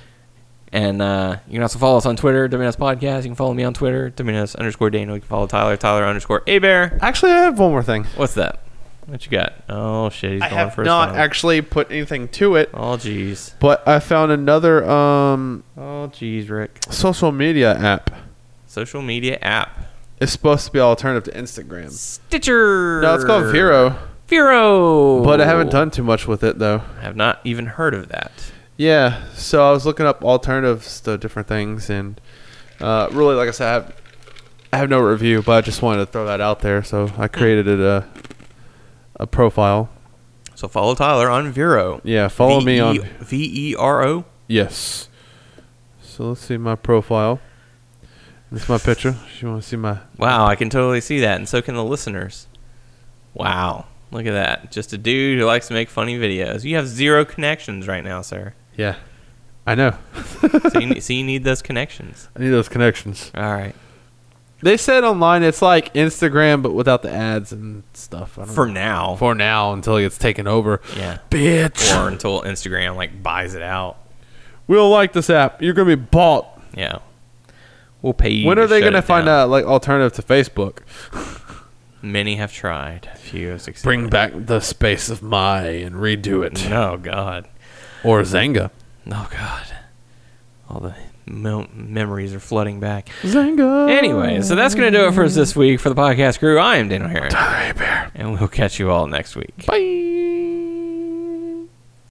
Speaker 4: And uh, you can also follow us on Twitter, WNS Podcast. You can follow me on Twitter, WNS underscore Daniel. You can follow Tyler, Tyler underscore Abear.
Speaker 5: Actually, I have one more thing.
Speaker 4: What's that? What you got? Oh, shit. He's
Speaker 6: I
Speaker 4: going
Speaker 6: have
Speaker 4: first
Speaker 6: not
Speaker 4: time.
Speaker 6: actually put anything to it,
Speaker 4: Oh, jeez.
Speaker 6: but I found another um,
Speaker 4: Oh, jeez, Rick.
Speaker 6: social media app.
Speaker 4: Social media app.
Speaker 6: It's supposed to be alternative to Instagram.
Speaker 4: Stitcher.
Speaker 6: No, it's called Vero,
Speaker 4: Vero.
Speaker 6: but I haven't done too much with it though.
Speaker 4: I have not even heard of that.
Speaker 6: Yeah, so I was looking up alternatives to different things, and uh, really, like I said, I have, I have no review, but I just wanted to throw that out there. So I created it a a profile.
Speaker 4: So follow Tyler on Vero.
Speaker 6: Yeah, follow me on
Speaker 4: V E R O.
Speaker 6: yes. So let's see my profile. This is my picture. You want to see my
Speaker 4: Wow, I can totally see that, and so can the listeners. Wow, look at that! Just a dude who likes to make funny videos. You have zero connections right now, sir.
Speaker 6: Yeah. I know.
Speaker 4: So you, need, (laughs) so you need those connections.
Speaker 6: I need those connections.
Speaker 4: All right.
Speaker 6: They said online it's like Instagram, but without the ads and stuff. I don't
Speaker 4: For
Speaker 6: know.
Speaker 4: now.
Speaker 5: For now, until it gets taken over.
Speaker 4: yeah.
Speaker 5: Bitch.
Speaker 4: Or until Instagram like buys it out.
Speaker 6: we don't like this app. You're gonna be bought.
Speaker 4: Yeah. We'll pay you.
Speaker 6: when are they gonna find out like alternative to Facebook? (laughs)
Speaker 4: Many have tried. Few have succeeded.
Speaker 5: Bring back the space of my and redo it.
Speaker 4: No, God.
Speaker 5: Or Xanga.
Speaker 4: Oh God, all the mem- memories are flooding back.
Speaker 6: Xanga.
Speaker 4: Anyway, so that's gonna do it for us this week for the podcast crew. I am Daniel Harris, and we'll catch you all next week.
Speaker 6: Bye.